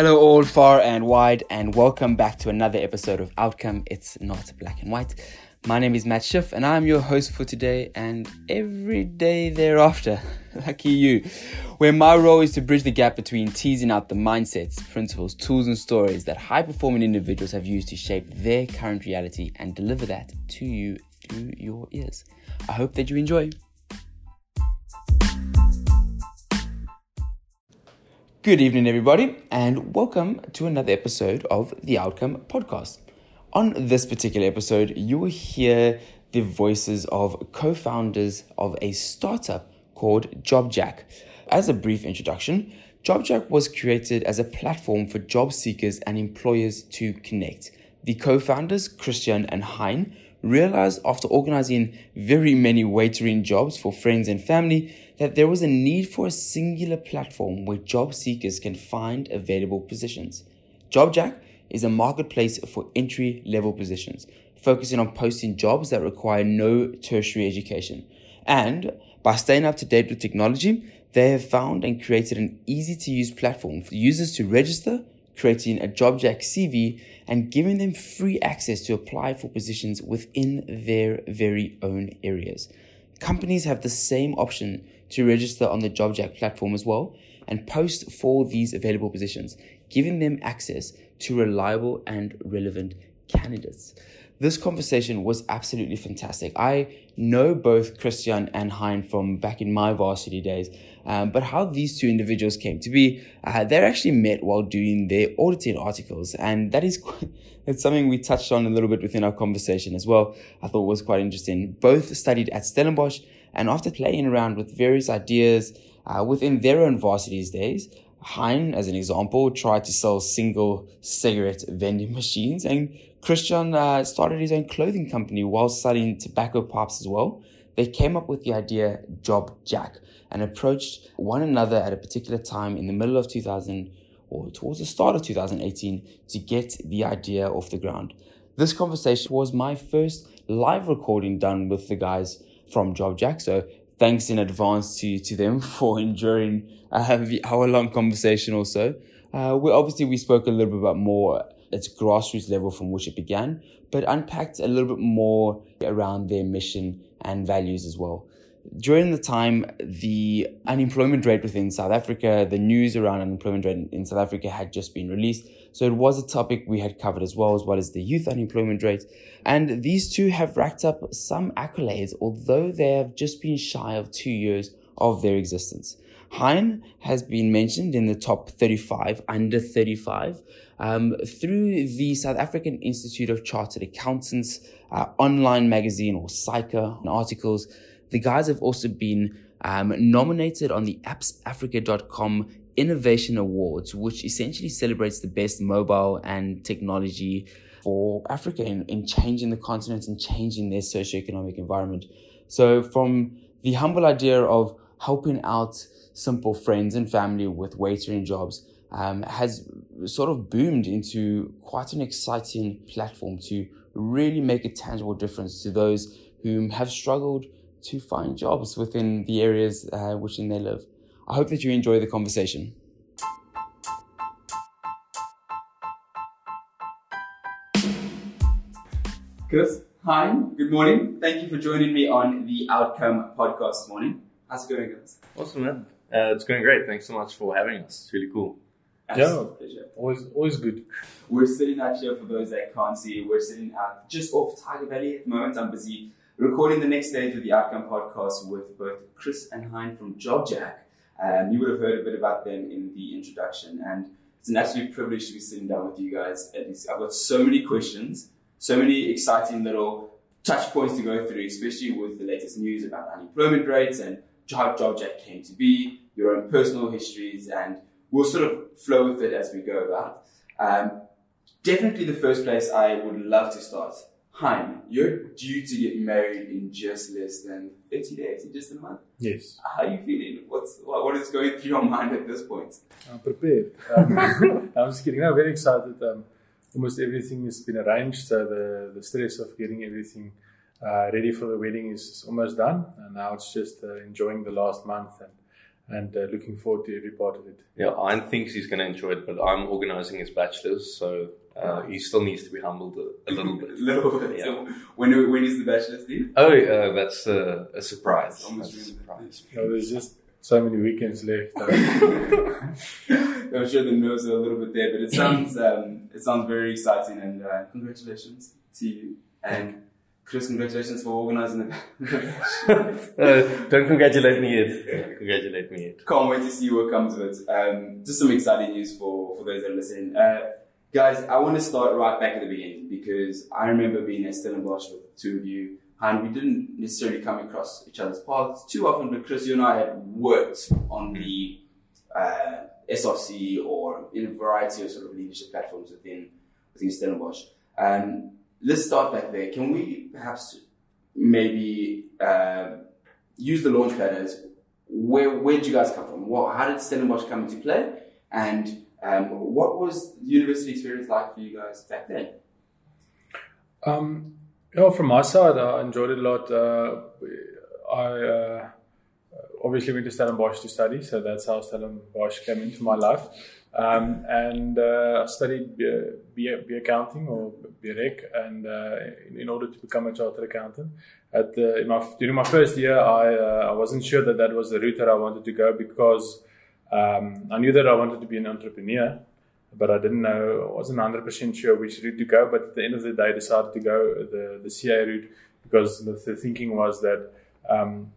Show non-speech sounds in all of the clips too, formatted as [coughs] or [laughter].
Hello, all far and wide, and welcome back to another episode of Outcome It's Not Black and White. My name is Matt Schiff, and I'm your host for today and every day thereafter. [laughs] Lucky you. Where my role is to bridge the gap between teasing out the mindsets, principles, tools, and stories that high performing individuals have used to shape their current reality and deliver that to you through your ears. I hope that you enjoy. Good evening, everybody, and welcome to another episode of the Outcome Podcast. On this particular episode, you will hear the voices of co founders of a startup called JobJack. As a brief introduction, JobJack was created as a platform for job seekers and employers to connect. The co founders, Christian and Hein, realized after organizing very many waitering jobs for friends and family that there was a need for a singular platform where job seekers can find available positions. JobJack is a marketplace for entry level positions, focusing on posting jobs that require no tertiary education. And by staying up to date with technology, they have found and created an easy to use platform for users to register, creating a JobJack CV, and giving them free access to apply for positions within their very own areas. Companies have the same option to register on the JobJack platform as well and post for these available positions, giving them access to reliable and relevant candidates. This conversation was absolutely fantastic. I know both Christian and Hein from back in my varsity days, um, but how these two individuals came to be, uh, they're actually met while doing their auditing articles, and that is quite, [laughs] that's something we touched on a little bit within our conversation as well. I thought was quite interesting. Both studied at Stellenbosch, and after playing around with various ideas uh, within their own varsities days, Hein, as an example, tried to sell single cigarette vending machines, and Christian uh, started his own clothing company while selling tobacco pipes as well. They came up with the idea Job Jack and approached one another at a particular time in the middle of 2000 or towards the start of 2018 to get the idea off the ground. This conversation was my first live recording done with the guys from Job Jack, so thanks in advance to, to them [laughs] for enduring uh, the hour long conversation also. Uh, we obviously we spoke a little bit about more its grassroots level from which it began, but unpacked a little bit more around their mission and values as well. During the time, the unemployment rate within South Africa, the news around unemployment rate in South Africa had just been released. So it was a topic we had covered as well, as well as the youth unemployment rate. And these two have racked up some accolades, although they have just been shy of two years of their existence. Hein has been mentioned in the top 35, under 35, um, through the South African Institute of Chartered Accountants uh, online magazine or SAICA articles. The guys have also been um, nominated on the appsafrica.com Innovation Awards, which essentially celebrates the best mobile and technology for Africa in, in changing the continent and changing their socioeconomic environment. So, from the humble idea of helping out simple friends and family with waitering jobs um, has sort of boomed into quite an exciting platform to really make a tangible difference to those who have struggled to find jobs within the areas uh, within they live. I hope that you enjoy the conversation. Chris, hi, good morning. Thank you for joining me on the Outcome podcast morning. How's it going, guys? Awesome, man. Uh, it's going great. Thanks so much for having us. It's really cool. Yeah, pleasure. always, always good. We're sitting out here for those that can't see. We're sitting out just off Tyger Valley at the moment. I'm busy recording the next stage of the Outcome podcast with both Chris and Hein from JobJack. Um, you would have heard a bit about them in the introduction, and it's an absolute privilege to be sitting down with you guys. I've got so many questions, so many exciting little touch points to go through, especially with the latest news about unemployment rates and how JobJack came to be, your own personal histories, and we'll sort of flow with it as we go about. Um, definitely the first place I would love to start. Hein, you're due to get married in just less than 30 days, in just a month. Yes. How are you feeling? What's what is going through your mind at this point? I'm prepared. Um, [laughs] I'm just kidding. I'm very excited. Um, almost everything has been arranged, so the, the stress of getting everything uh, ready for the wedding is, is almost done, and now it's just uh, enjoying the last month and and uh, looking forward to every part of it. Yeah, Hein thinks he's going to enjoy it, but I'm organizing his bachelor's, so uh, he still needs to be humbled a, a little bit. [laughs] little bit. Yeah. So when when is the bachelor's leave? Oh, uh, that's uh, a surprise. That's a surprise. You know, there's just so many weekends left. [laughs] I'm sure the nerves are a little bit there, but it sounds um, it sounds very exciting, and uh, congratulations to you and Chris. Congratulations for organizing the. [laughs] Uh, don't congratulate me yet. Congratulate me yet. Can't wait to see what comes of it. Um, just some exciting news for, for those that are listening. Uh, guys, I want to start right back at the beginning because I remember being at Stellenbosch with the two of you and we didn't necessarily come across each other's paths too often, but Chris, you and I had worked on the uh, SRC or in a variety of sort of leadership platforms within, within Stellenbosch. Um, let's start back there. Can we perhaps maybe uh, use the launchpad as where where did you guys come from? What, how did Stellenbosch come into play? And um, what was university experience like for you guys back then? Um, yeah, from my side, I enjoyed it a lot. Uh, I uh, obviously went to Stellenbosch to study, so that's how Stellenbosch came into my life. Um, and uh, I studied B, B, B accounting or BREC, and uh, in, in order to become a chartered accountant. At the, in my, during my first year, I uh, I wasn't sure that that was the route that I wanted to go because um, I knew that I wanted to be an entrepreneur, but I didn't know, I wasn't 100% sure which route to go. But at the end of the day, I decided to go the, the CA route because the, the thinking was that um,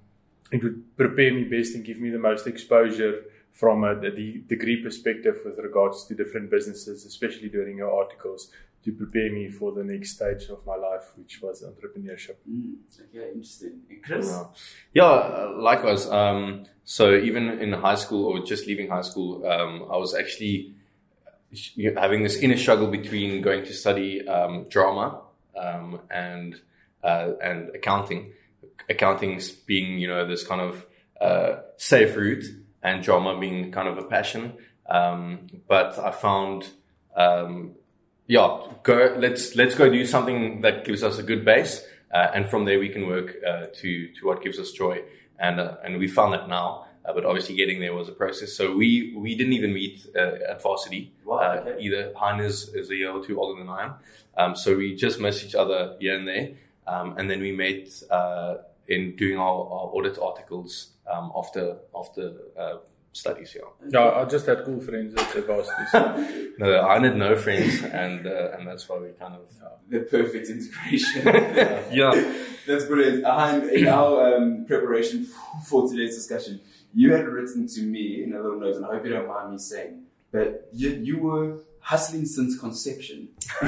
it would prepare me best and give me the most exposure from a, the degree perspective with regards to different businesses, especially during your articles, to prepare me for the next stage of my life, which was entrepreneurship. Mm, okay, interesting. And Chris? Yeah, yeah likewise. Um, so even in high school or just leaving high school, um, I was actually having this inner struggle between going to study um, drama um, and uh, and accounting. Accounting being you know this kind of uh, safe route, and drama being kind of a passion. Um, but I found um, yeah, go. Let's let's go do something that gives us a good base, uh, and from there we can work uh, to to what gives us joy. And uh, and we found that now, uh, but obviously getting there was a process. So we we didn't even meet uh, at varsity. Wow, Uh, okay. Either Hein is, is a year or two older than I am, um, so we just missed each other here and there, um, and then we met uh, in doing our, our audit articles um, after after uh, studies. Yeah. Yeah, I just had cool friends at the varsity. So. [laughs] No, I had no friends, and uh, and that's why we kind of The perfect integration. [laughs] yeah. That's brilliant. Uh, in our um, preparation for, for today's discussion, you had written to me in a little note, and I hope you don't mind me saying, but you, you were hustling since conception. [laughs]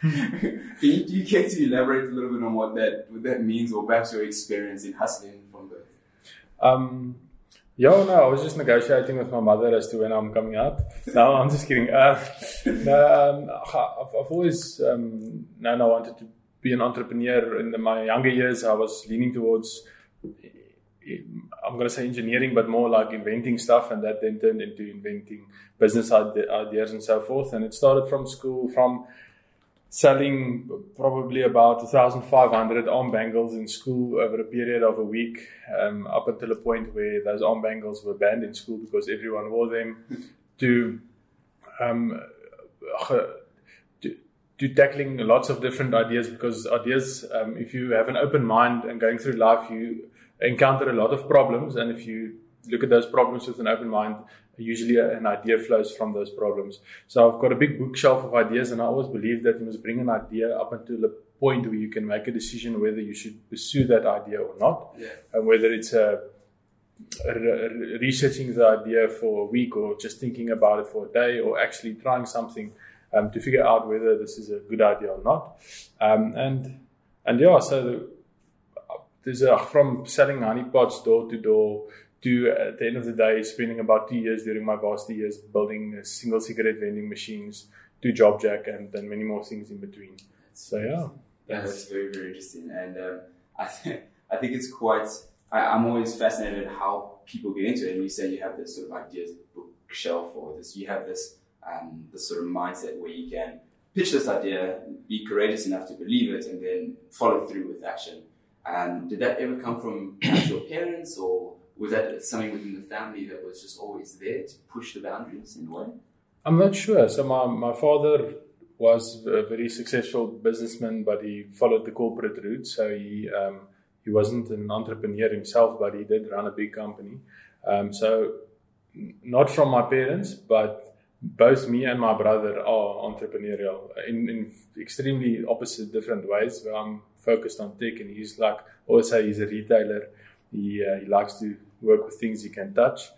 Can you, do you care to elaborate a little bit on what that what that means, or perhaps your experience in hustling from birth? Um, yeah, no, I was just negotiating with my mother as to when I'm coming out. No, I'm just kidding. Uh, [laughs] no, um, I've, I've always um, known I wanted to be an entrepreneur. In the, my younger years, I was leaning towards, I'm going to say engineering, but more like inventing stuff, and that then turned into inventing business ide- ideas and so forth. And it started from school, from selling probably about 1,500 arm bangles in school over a period of a week, um, up until a point where those arm bangles were banned in school because everyone wore them, to, um, to, to tackling lots of different ideas because ideas, um, if you have an open mind and going through life, you encounter a lot of problems, and if you look at those problems with an open mind, usually an idea flows from those problems. So I've got a big bookshelf of ideas, and I always believe that you must bring an idea up until the point where you can make a decision whether you should pursue that idea or not, Yeah. and whether it's a, a- researching the idea for a week or just thinking about it for a day or actually trying something um, to figure out whether this is a good idea or not. Um, and and yeah, so the, there's a from selling honeypots door to door to at the end of the day spending about two years during my varsity years building uh, single cigarette vending machines to JobJack and then many more things in between. So yeah, That's very, very interesting. And um, I, think I think it's quite, I, I'm always fascinated how people get into it. And you say you have this sort of ideas bookshelf or this, you have this, um, this sort of mindset where you can pitch this idea, be courageous enough to believe it, and then follow through with action. Um, did that ever come from your parents or was that something within the family that was just always there to push the boundaries in a way? I'm not sure. So my, my father was a very successful businessman, but he followed the corporate route. So he um, he wasn't an entrepreneur himself, but he did run a big company. Um, so not from my parents, but both me and my brother are entrepreneurial in, in extremely opposite different ways. Where I'm focused on tech, and he's like also he's a retailer. He uh, he likes to work with things he can touch,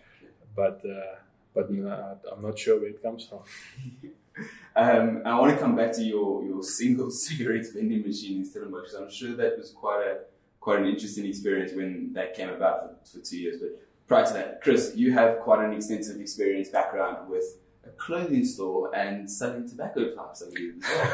but uh, but no, I'm not sure where it comes from. [laughs] um, I want to come back to your, your single [laughs] cigarette vending machine in Stellenbosch. I'm sure that was quite a quite an interesting experience when that came about for, for two years. But prior to that, Chris, you have quite an extensive experience background with a clothing store and selling tobacco pipes.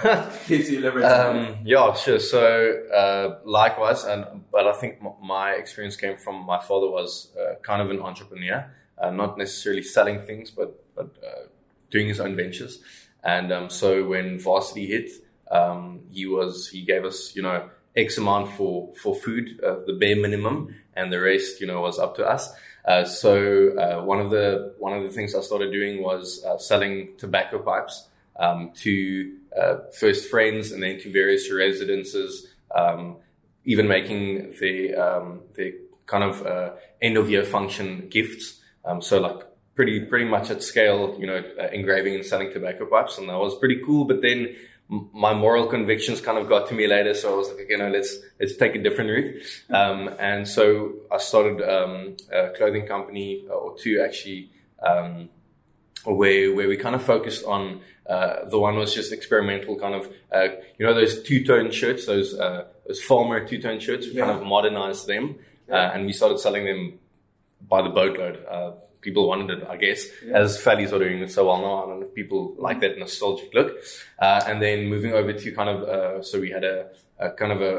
Can [laughs] you elaborate um, Yeah, sure. So uh, likewise, and but I think m- my experience came from my father was uh, kind of an entrepreneur, uh, not necessarily selling things, but but uh, doing his own ventures. And um, so when varsity hit, um, he was he gave us you know X amount for for food, uh, the bare minimum, and the rest you know was up to us. Uh, so uh, one of the one of the things I started doing was uh, selling tobacco pipes um, to uh, first friends and then to various residences, um, even making the um, the kind of uh, end of year function gifts. Um, so like pretty pretty much at scale, you know, engraving and selling tobacco pipes, and that was pretty cool. But then my moral convictions kind of got to me later. So I was like, you know, let's let's take a different route. Um, and so I started um, a clothing company uh, or two actually, um, where where we kind of focused on. Uh, the one was just experimental, kind of, uh, you know, those two tone shirts, those uh, those Farmer two tone shirts. We Yeah. kind of modernized them, uh, and we started selling them by the boatload. People wanted it, I guess, Yeah. as Fallies are doing it so well now. I don't know if people like that nostalgic look. Uh, and then moving over to kind of, uh, so we had a, a kind of a,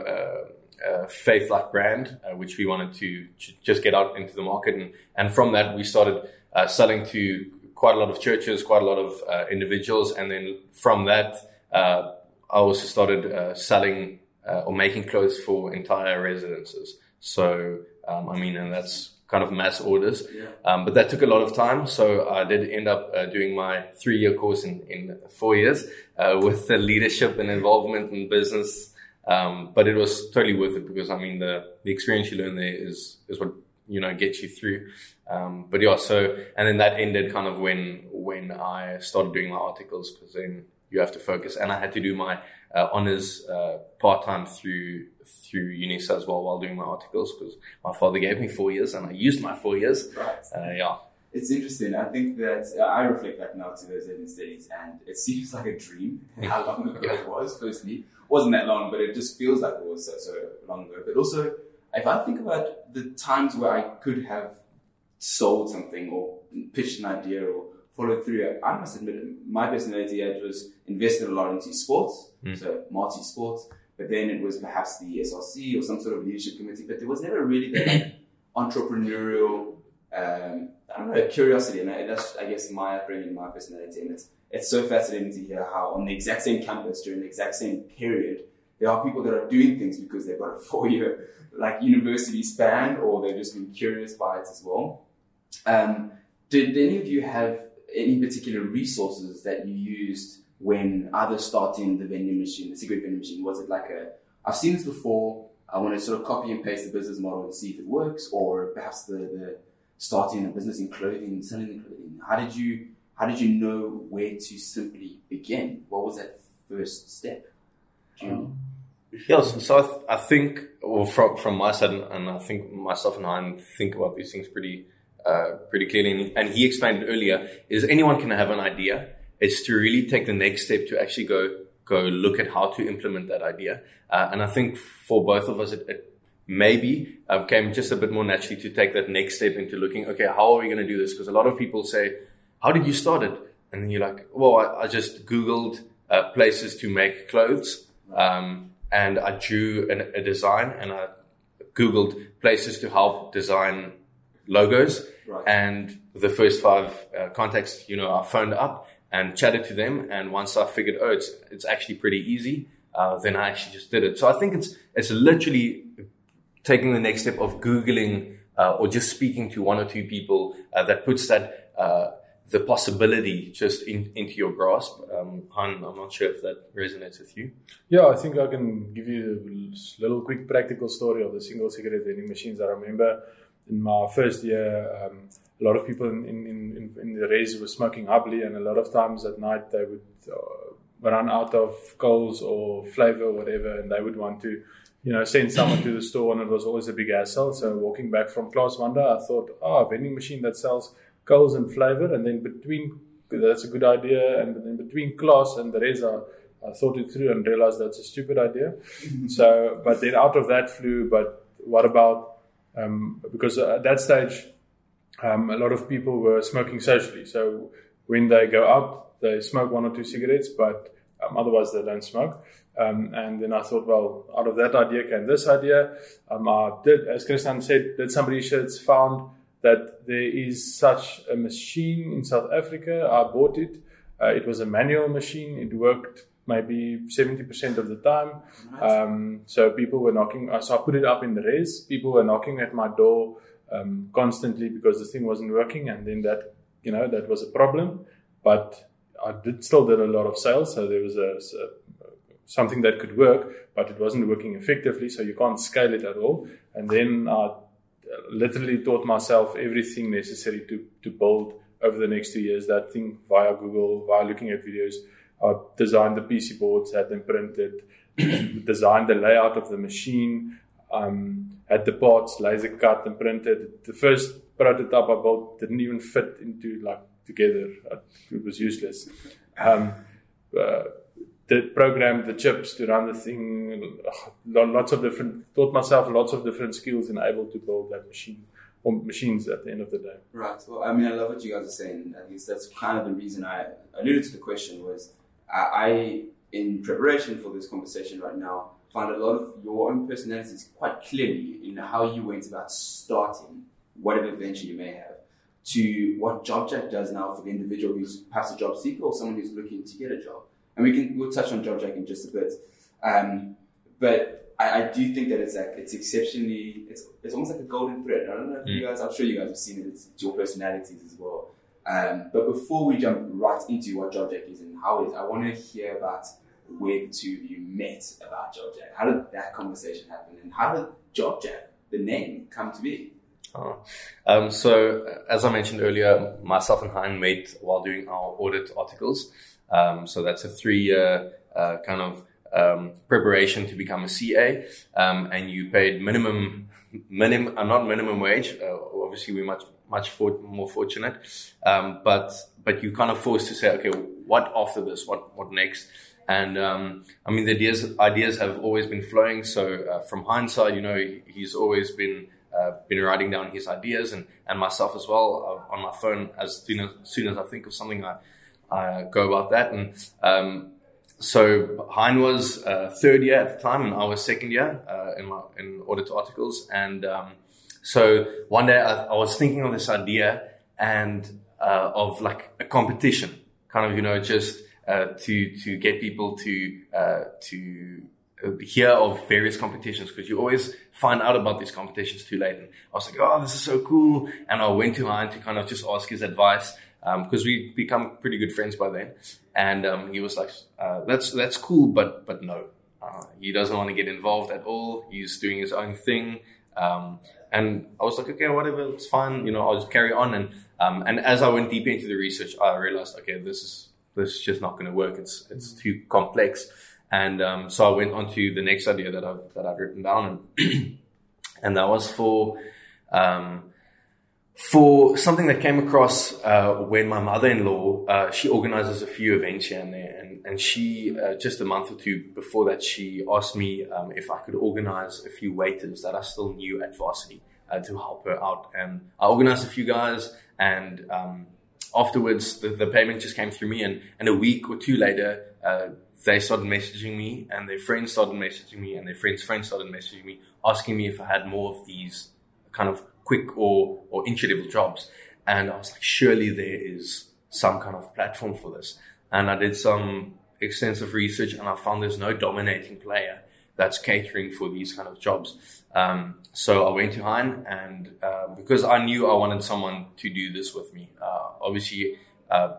a, a faith-like brand, uh, which we wanted to j- just get out into the market. And, and from that, we started uh, selling to quite a lot of churches, quite a lot of uh, individuals. And then from that, uh, I also started uh, selling uh, or making clothes for entire residences. So, um, I mean, and that's kind of mass orders. Yeah. Um, but that took a lot of time. So I did end up uh, doing my three year course in, in four years uh, with the leadership and involvement in business. Um, but it was totally worth it because I mean, the, the experience you learn there is, is what, you know, gets you through. Um, but yeah, so, and then that ended kind of when, when I started doing my articles because then you have to focus and I had to do my uh, honors uh, part time through through UNISA as well while doing my articles because my father gave me four years and I used my four years. Right. Uh, yeah. It's interesting. I think that uh, I reflect back now to those Eden studies, and it seems like a dream how long ago it was. Firstly, wasn't that long, but it just feels like it was so, so long ago. But also, if I think about the times where I could have sold something or pitched an idea or followed through, I must admit my personality it was invested a lot into sports, Mm. so multi sports. But then it was perhaps the SRC or some sort of leadership committee. But there was never really that like, [coughs] entrepreneurial um, I don't know, curiosity, and I, that's I guess my upbringing, my personality, and it's it's so fascinating to hear how on the exact same campus during the exact same period, there are people that are doing things because they've got a [laughs] four year like university span, or they've just been curious by it as well. Um, did any of you have any particular resources that you used when either starting the vending machine, the cigarette vending machine? Was it like a I've seen this before. I want to sort of copy and paste the business model and see if it works, or perhaps the, the starting a business in clothing, selling the clothing. How did you how did you know where to simply begin? What was that first step? Do you, um, Yes, so I, th- I think, well, from from my side, and- and I think myself and I think about these things pretty uh, pretty clearly. And, he explained it earlier: is anyone can have an idea. It's to really take the next step to actually go go look at how to implement that idea. Uh, and I think for both of us, it, it maybe uh, came just a bit more naturally to take that next step into looking. Okay, how are we going to do this? Because a lot of people say, "How did you start it?" And then you're like, "Well, I, I just Googled uh, places to make clothes." Um, and I drew an, a design and I Googled places to help design logos. Right. And the first five uh, contacts, you know, I phoned up and chatted to them. And once I figured, oh, it's, it's actually pretty easy, uh, then I actually just did it. So I think it's, it's literally taking the next step of Googling, uh, or just speaking to one or two people uh, that puts that uh, the possibility just in, into your grasp. Um, Hein, I'm not sure if that resonates with you. Yeah, I think I can give you a little quick practical story of the single cigarette vending machines. I remember in my first year, um, a lot of people in, in, in, in the race were smoking hubbly, and a lot of times at night they would uh, run out of coals or flavor or whatever, and they would want to, you know, send someone to the store, and it was always a big hassle. So walking back from class one day, I thought, oh, a vending machine that sells coals and flavor, and then between that's a good idea, and then between class and the rest, I, I thought it through and realized that's a stupid idea. so, but then out of that flew, but what about um, because at that stage, um, a lot of people were smoking socially. So when they go out, they smoke one or two cigarettes, but um, otherwise they don't smoke. Um, and then I thought, well, out of that idea came this idea. Um, I did, as Christian said, did some research, found that there is such a machine in South Africa. I bought it. Uh, it was a manual machine. It worked maybe 70% of the time. Um, so people were knocking, uh, so I put it up in the res. People were knocking at my door um, constantly because the thing wasn't working. And then that, you know, that was a problem. But I did still did a lot of sales. So there was a, a something that could work, but it wasn't working effectively. So you can't scale it at all. And then I literally taught myself everything necessary to, to build over the next two years that thing via Google, via looking at videos. I designed the PC boards, had them printed, [clears throat] designed the layout of the machine, um, had the parts laser cut and printed. The first prototype I built didn't even fit into like together. It was useless. Um, uh, did program the chips to run the thing. Lots of different, taught myself lots of different skills and able to build that machine or machines at the end of the day. Right. Well, I mean, I love what you guys are saying. At least that's kind of the reason I alluded to the question was I, in preparation for this conversation right now, found a lot of your own personalities quite clearly in how you went about starting whatever venture you may have to what JobJack does now for the individual who's perhaps a job seeker or someone who's looking to get a job and we can we'll touch on JobJack in just a bit. Um, but I, I, do think that it's like it's exceptionally it's it's almost like a golden thread. I don't know if mm. you guys I'm sure you guys have seen it. It's, it's your personalities as well. Um, but before we jump right into what JobJack is and how it is, I want to hear about where the two of you met about JobJack. How did that conversation happen, and how did JobJack, the name, come to be? Oh. Um, so, as I mentioned earlier, myself and Hein met while doing our audit articles. Um, so that's a three-year uh, kind of um, preparation to become a CA, um, and you paid minimum, [laughs] minimum, uh, not minimum wage. Uh, obviously, we're much much for, more fortunate, um, but but you kind of forced to say, okay, what after this? What what next? And um, I mean, the ideas ideas have always been flowing. So uh, from hindsight, you know, he's always been uh, been writing down his ideas and, and myself as well uh, on my phone as soon as, as soon as I think of something I I go about that. And um, so Hein was uh, third year at the time, and I was second year uh, in my in audit articles. And um, so one day I, I, was thinking of this idea and uh, of like a competition, kind of you know just uh, to to get people to uh, to hear of various competitions because you always find out about these competitions too late. And I was like, oh, this is so cool. And I went to Hein to kind of just ask his advice because um, we become pretty good friends by then. And um, he was like, uh, "That's that's cool, but but no, uh, he doesn't want to get involved at all. He's doing his own thing." Um, and I was like, "Okay, whatever, it's fine. You know, I'll just carry on." And um, and as I went deeper into the research, I realized, okay, this is this is just not going to work. It's it's too complex. And um, so I went on to the next idea that I've that I've written down, and [clears throat] and that was for um, for something that came across uh, when my mother-in-law uh, she organizes a few events here and there and, and she uh, just a month or two before that she asked me um, if i could organize a few waiters that are still new at varsity uh, to help her out. And i organized a few guys and um, afterwards the, the, payment just came through me and, and a week or two later uh, they started messaging me and their friends started messaging me and their friends' friends started messaging me asking me if i had more of these kind of quick or, or entry level jobs. And I was like, surely there is some kind of platform for this. And I did some extensive research and I found there's no dominating player that's catering for these kind of jobs. Um, so I went to Hein, and uh, because I knew I wanted someone to do this with me. Uh, obviously, uh,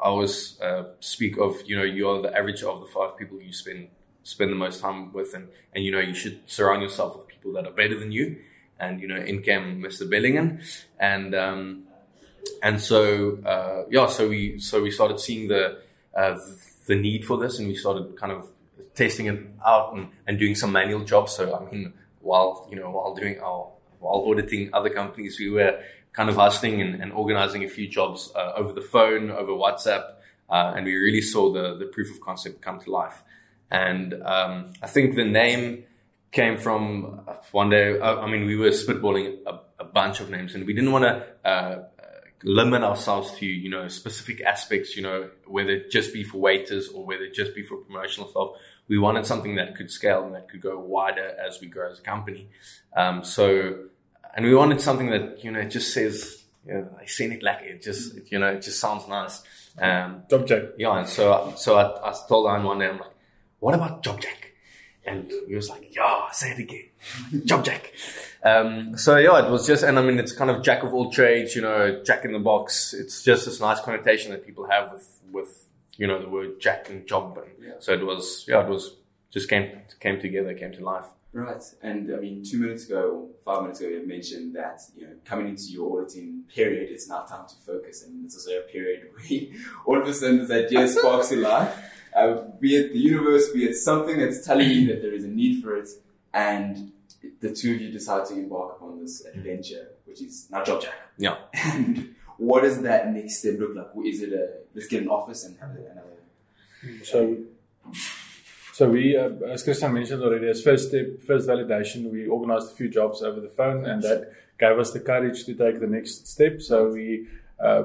I always uh, speak of you know you're the average of the five people you spend spend the most time with, and and you know you should surround yourself with people that are better than you. And you know, in came Mr. Bellingham, and um, and so uh, yeah, so we so we started seeing the uh, the need for this, and we started kind of testing it out and, and doing some manual jobs. So I mean, while you know while doing our while auditing other companies, we were kind of hustling and, and organizing a few jobs uh, over the phone, over WhatsApp, uh, and we really saw the the proof of concept come to life. And um, I think the name came from one day. uh, I mean, we were spitballing a, a bunch of names, and we didn't want to uh, limit ourselves to you know specific aspects. You know, whether it just be for waiters or whether it just be for promotional stuff. We wanted something that could scale and that could go wider as we grow as a company. Um, so, and we wanted something that you know it just says. You know, I seen it like it just you know it just sounds nice. Um, Job check. yeah, and so so I, I told Hein one day, I'm like, what about Job Jack? And he was like, yeah, say it again. [laughs] Job Jack. Um, so yeah, it was just, and I mean, it's kind of Jack of all trades, you know, Jack in the box. It's just this nice connotation that people have with, with, you know, the word Jack and job. And Yeah. so it was, yeah, it was just came, came together, came to life. Right. And I mean, two minutes ago, five minutes ago, you mentioned that, you know, coming into your auditing period, it's now time to focus. And it's also a period [laughs] where all of a sudden this idea [laughs] sparks in life. Uh, be it the universe, be it something that's telling you that there is a need for it. And the two of you decide to embark upon this adventure, which is now Job Jack. Yeah. And what does that next step look like? Is it a, let's get an office and have another So, so we, uh, as Christian mentioned already, as first step, first validation, we organized a few jobs over the phone, and that gave us the courage to take the next step. So we uh,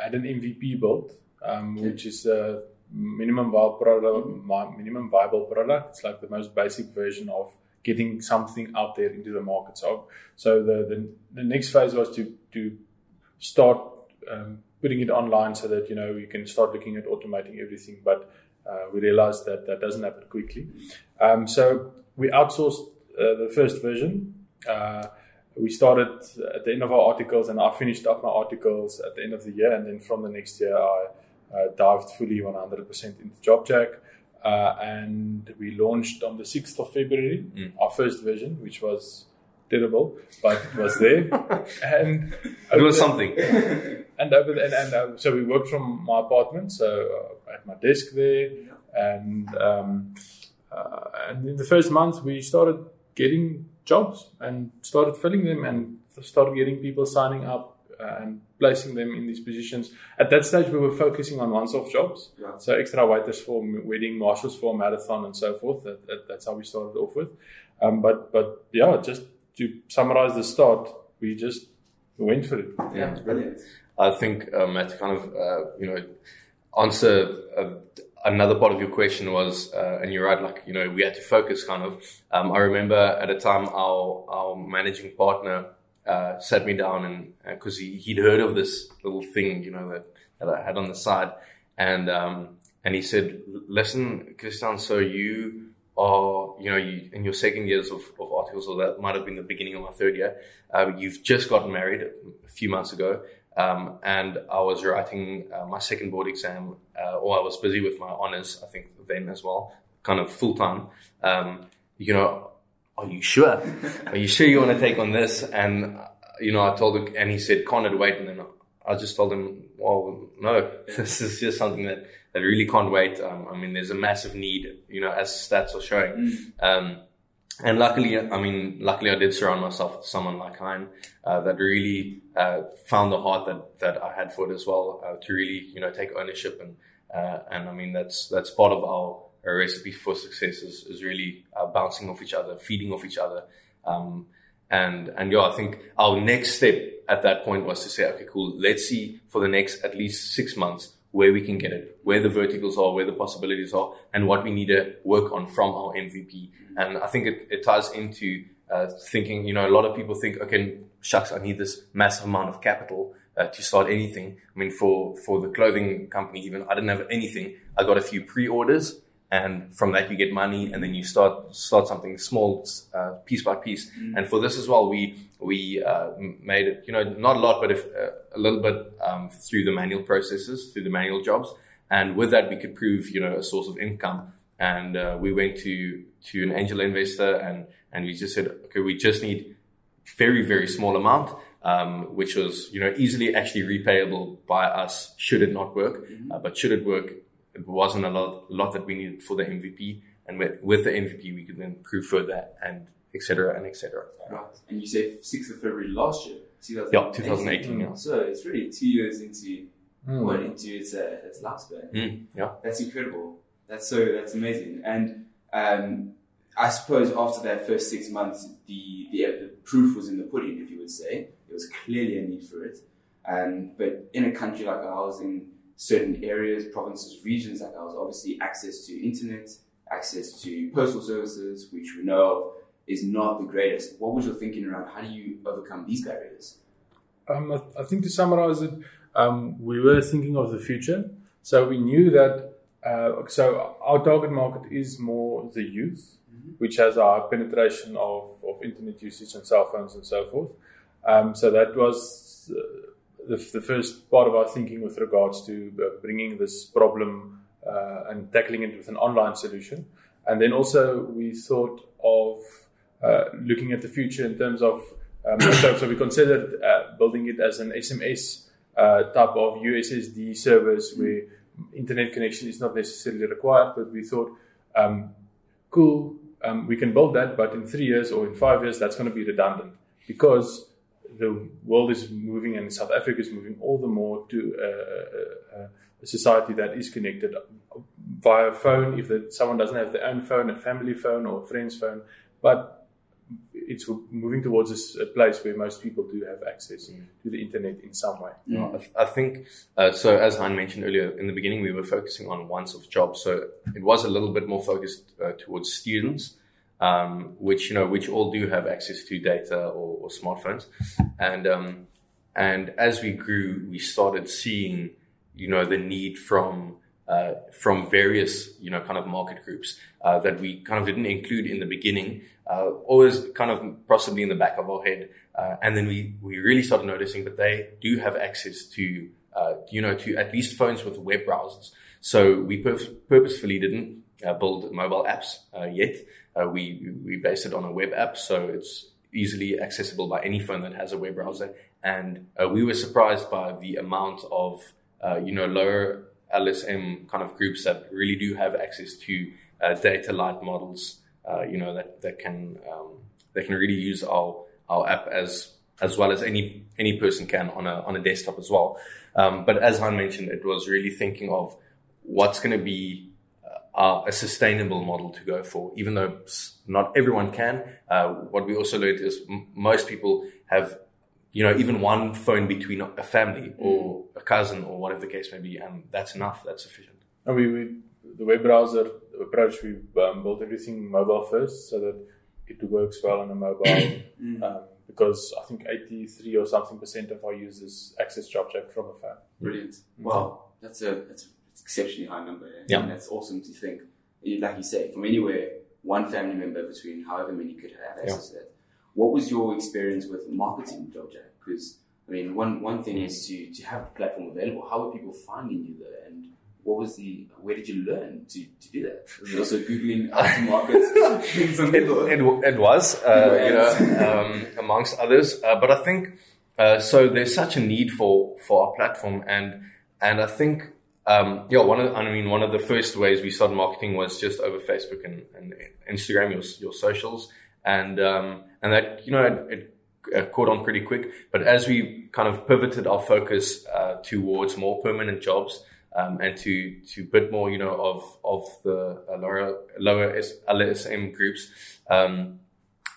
had an MVP built, um, which is a minimum viable product, minimum viable product. It's like the most basic version of getting something out there into the market. So, so the the, the next phase was to to start um, putting it online so that you know you can start looking at automating everything. But uh, we realized that that doesn't happen quickly. Um, so we outsourced uh, the first version. Uh, we started at the end of our articles, and I finished up my articles at the end of the year. And then from the next year, I dived fully 100% into JobJack. Uh, and we launched on the 6th of February Mm. our first version, which was terrible, but it was there. [laughs] and It was something. [laughs] and over the, and, and uh, so we worked from my apartment, so uh, at my desk there, and um, uh, and in the first month we started getting jobs and started filling them and started getting people signing up uh, and placing them in these positions. At that stage, we were focusing on once-off jobs, Right. so extra waiters for m- wedding, marshals for marathon, and so forth. That, that, that's how we started off with. Um, but but yeah, just to summarize the start, we just went for it. Yeah, brilliant. I think um, to kind of uh, you know answer uh, another part of your question was, uh, and you're right, like you know we had to focus kind of. Um, I remember at a time our our managing partner uh, sat me down and because he he'd heard of this little thing you know that that I had on the side, and um, and he said, listen, Christian, so you are, you know, you, in your second years of, of articles, or that might have been the beginning of my third year, uh, you've just gotten married a few months ago. Um, and I was writing uh, my second board exam, uh, or I was busy with my honors, I think then as well, kind of full time. Um, you know, are you sure? Are you sure you want to take on this? And, you know, I told him, and he said, can't wait? And then I just told him, well, no, [laughs] this is just something that, that really can't wait. Um, I mean, there's a massive need, you know, as stats are showing. Um, and luckily, I mean, luckily I did surround myself with someone like Hein, uh, that really, uh, found the heart that, that I had for it as well, uh, to really, you know, take ownership and, uh, and I mean, that's, that's part of our, our recipe for success is, is really, uh, bouncing off each other, feeding off each other. Um, and, and yeah, I think our next step at that point was to say, okay, cool. Let's see for the next at least six months where we can get it, where the verticals are, where the possibilities are, and what we need to work on from our MVP. And I think it, it ties into uh, thinking, you know, a lot of people think, okay, shucks, I need this massive amount of capital uh, to start anything. I mean, for, for the clothing company, even I didn't have anything. I got a few pre-orders and from that you get money, and then you start start something small, uh, piece by piece. And for this as well, we we uh, made it, you know, not a lot, but if, uh, a little bit um, through the manual processes, through the manual jobs, and with that we could prove, you know, a source of income. And uh, we went to to an angel investor, and and we just said, okay, we just need very very small amount um, which was you know easily actually repayable by us should it not work. Uh, but should it work, it wasn't a lot, lot that we needed for the MVP. And with, with the MVP, we could then prove further and etc. and etc. Right. And you say 6th of February last year, 2018. Yeah, 2018. Yeah. So it's really two years into Hmm. well, into its uh, its lifespan. Mm, yeah. That's incredible. That's so that's amazing. And um, I suppose after that first six months, the, the the proof was in the pudding, if you would say. There was clearly a need for it. Um, but in a country like ours, in certain areas, provinces, regions like ours, obviously access to internet, access to postal services, which we know of, is not the greatest. What was your thinking around how do you overcome these barriers? Um, I, I think to summarize it, um, we were thinking of the future. So we knew that, uh, so our target market is more the youth, which has a high penetration of, of internet usage and cell phones and so forth. Um, so that was uh, the, the first part of our thinking with regards to uh, bringing this problem uh, and tackling it with an online solution. And then also we thought of uh, looking at the future in terms of um, so, so we considered uh, building it as an SMS uh, type of USSD service where internet connection is not necessarily required, but we thought, um, cool, um, we can build that, but in three years or in five years, that's going to be redundant because the world is moving and South Africa is moving all the more to a, a, a society that is connected via phone. If the, someone doesn't have their own phone, a family phone or a friend's phone, but it's moving towards this, a place where most people do have access to the internet in some way. I, th- I think uh, so. As Hein mentioned earlier, in the beginning, we were focusing on once-off jobs, so it was a little bit more focused uh, towards students, um, which you know, which all do have access to data or, or smartphones, and um, and as we grew, we started seeing, you know, the need from uh, from various, you know, kind of market groups uh, that we kind of didn't include in the beginning, uh, always kind of possibly in the back of our head. Uh, and then we, we really started noticing that they do have access to, uh, you know, to at least phones with web browsers. So we purposefully didn't uh, build mobile apps yet. We, we based it on a web app. So it's easily accessible by any phone that has a web browser. And we were surprised by the amount of, you know, lower LSM kind of groups that really do have access to uh, data light models, uh, you know, that, that can, um, that can really use our, our app as, as well as any, any person can on a, on a desktop as well. Um, but as Hein mentioned, it was really thinking of what's going to be uh, a sustainable model to go for, even though not everyone can. Uh, what we also learned is m- most people have you know, even one phone between a family or a cousin or whatever the case may be, and that's enough. That's sufficient. And we, we the web browser approach, we um, built everything mobile first so that it works well on a mobile. [coughs] um, because I think 83 or something percent of our users access JobJack from a phone. Brilliant. Wow, that's a that's an exceptionally high number. Yeah. And that's awesome to think. Like you say, from anywhere, one family member between however many could have access to that. What was your experience with marketing JobJack? Because I mean, one one thing is to to have the platform available. How were people finding you there, and what was the where did you learn to, to do that? Was it also googling market [laughs] things on It, it, it was, uh, you know, [laughs] um, amongst others. Uh, but I think uh, so. There's such a need for for our platform, and and I think um, yeah, one of I mean one of the first ways we started marketing was just over Facebook and, and Instagram, your your socials, and um, and that you know it, it caught on pretty quick. But as we kind of pivoted our focus uh, towards more permanent jobs. Um, and to to bit more, you know, of of the uh, lower lower LSM groups, um,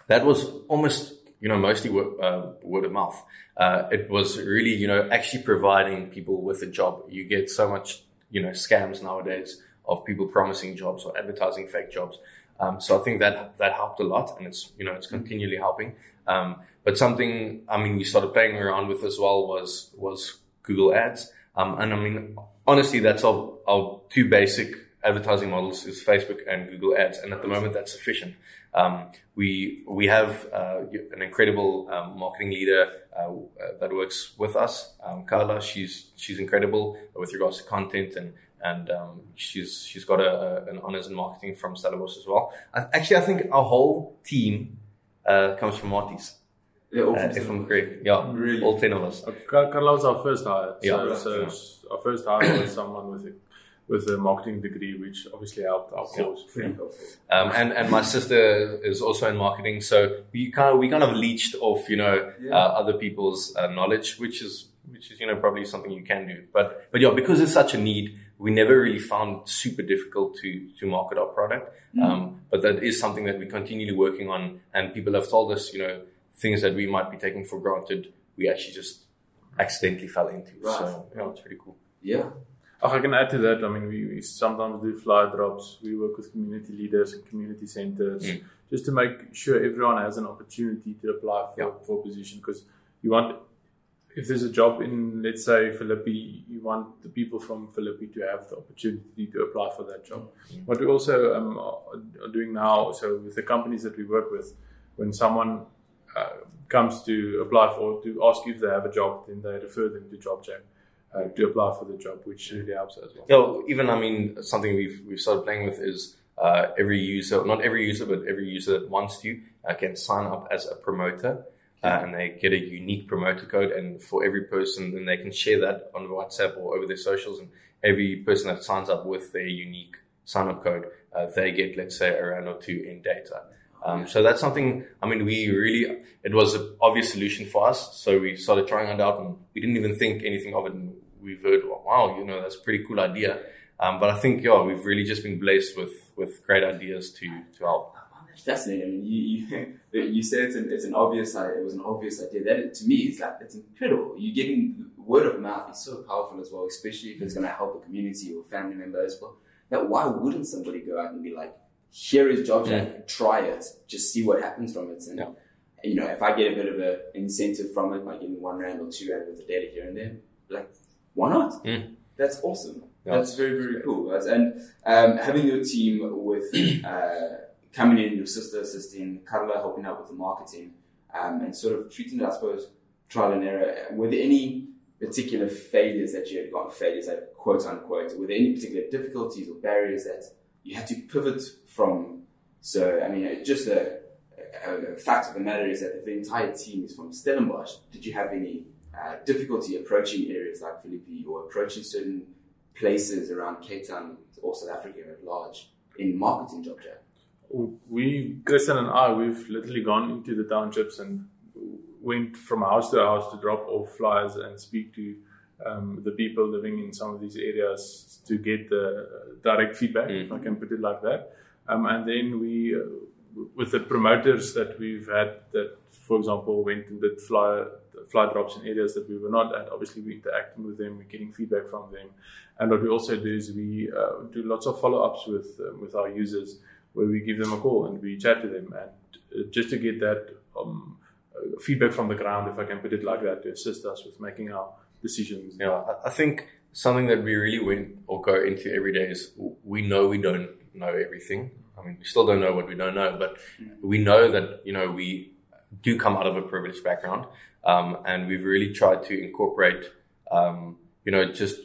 that was almost you know mostly word, uh, word of mouth. Uh, it was really you know actually providing people with a job. You get so much you know scams nowadays of people promising jobs or advertising fake jobs. Um, so I think that that helped a lot, and it's you know it's continually helping. Um, but something I mean we started playing around with as well was was Google Ads, um, and I mean honestly that's our our two basic advertising models is Facebook and Google Ads, and at the moment that's sufficient. Um, we we have uh, an incredible um, marketing leader uh, that works with us, um, Carla. She's she's incredible with regards to content and and um, she's she's got a, a, an honors in marketing from Stellenbosch as well. I, actually, I think our whole team uh, comes from Maties. Yeah, all Uh, from if I'm correct, yeah, Really? all ten of us. Uh, Carla was our first hire. Yeah. So, so s- our first hire was someone with a with a marketing degree, which obviously helped our cause. pretty helpful. Um, and and my sister is also in marketing, so we kind of we kind of leached off you know Yeah. uh, other people's uh, knowledge, which is which is you know probably something you can do. But but yeah, because it's such a need, we never really found super difficult to to market our product. Um, but that is something that we're continually working on, and people have told us you know things that we might be taking for granted, we actually just accidentally fell into. Right. So yeah, it's pretty cool. Yeah. Oh, I can add to that. I mean, we, we sometimes do fly drops. We work with community leaders and community centers Mm. just to make sure everyone has an opportunity to apply for, Yeah. for a position. Because you want, if there's a job in, let's say, Philippi, you want the people from Philippi to have the opportunity to apply for that job. What we also um, are are doing now, so with the companies that we work with, when someone uh, comes to apply for, to ask if they have a job, then they refer them to JobJack uh, to apply for the job, which really helps as well. Yeah, even I mean, something we've we've started playing with is uh, every user, not every user, but every user that wants to uh, can sign up as a promoter, uh, and they get a unique promoter code. And for every person, then they can share that on WhatsApp or over their socials. And every person that signs up with their unique sign up code, uh, they get let's say a rand or two in data. Um, so that's something. I mean, we really it was an obvious solution for us. So we started trying it out, and we didn't even think anything of it. And we've heard, wow, you know, that's a pretty cool idea. Um, but I think, yeah, we've really just been blessed with with great ideas to to help. That's fascinating. I mean, you you, [laughs] you say it's an, it's an obvious idea. It was an obvious idea. That to me is like it's incredible. You're getting word of mouth is so powerful as well, especially if it's going to help a community or a family member as well. That why wouldn't somebody go out and be like, here is JobJack, try it, just see what happens from it, and Yeah. you know, if I get a bit of an incentive from it by getting one rand or two rand with the data here and there, like why not? Mm. That's awesome. Yeah. That's very very cool. And um, having your team with [clears throat] uh, coming in, your sister assisting, Carla helping out with the marketing, um, and sort of treating it, I suppose, trial and error. Were there any particular failures that you had gotten, failures, like quote unquote? Were there any particular difficulties or barriers that you had to pivot from? So, I mean, just a, a, fact of the matter is that the entire team is from Stellenbosch, did you have any uh, difficulty approaching areas like Philippi or approaching certain places around Cape Town or South Africa at large in marketing JobJack? we, Christian and I, we've literally gone into the townships and went from house to house to drop off flyers and speak to um, the people living in some of these areas to get the uh, direct feedback, if I can put it like that. Um, and then we, uh, with the promoters that we've had, that for example went and did fly fly drops in areas that we were not at. Obviously, we're interacting with them, we're getting feedback from them, and what we also do is we uh, do lots of follow ups with um, with our users where we give them a call and we chat to them and uh, just to get that um, uh, feedback from the ground, if I can put it like that, to assist us with making our decisions. Yeah, I- I think something that we really went or go into every day is we know we don't know everything. I mean, we still don't know what we don't know, but we know that you know we do come out of a privileged background, um, and we've really tried to incorporate, um, you know, just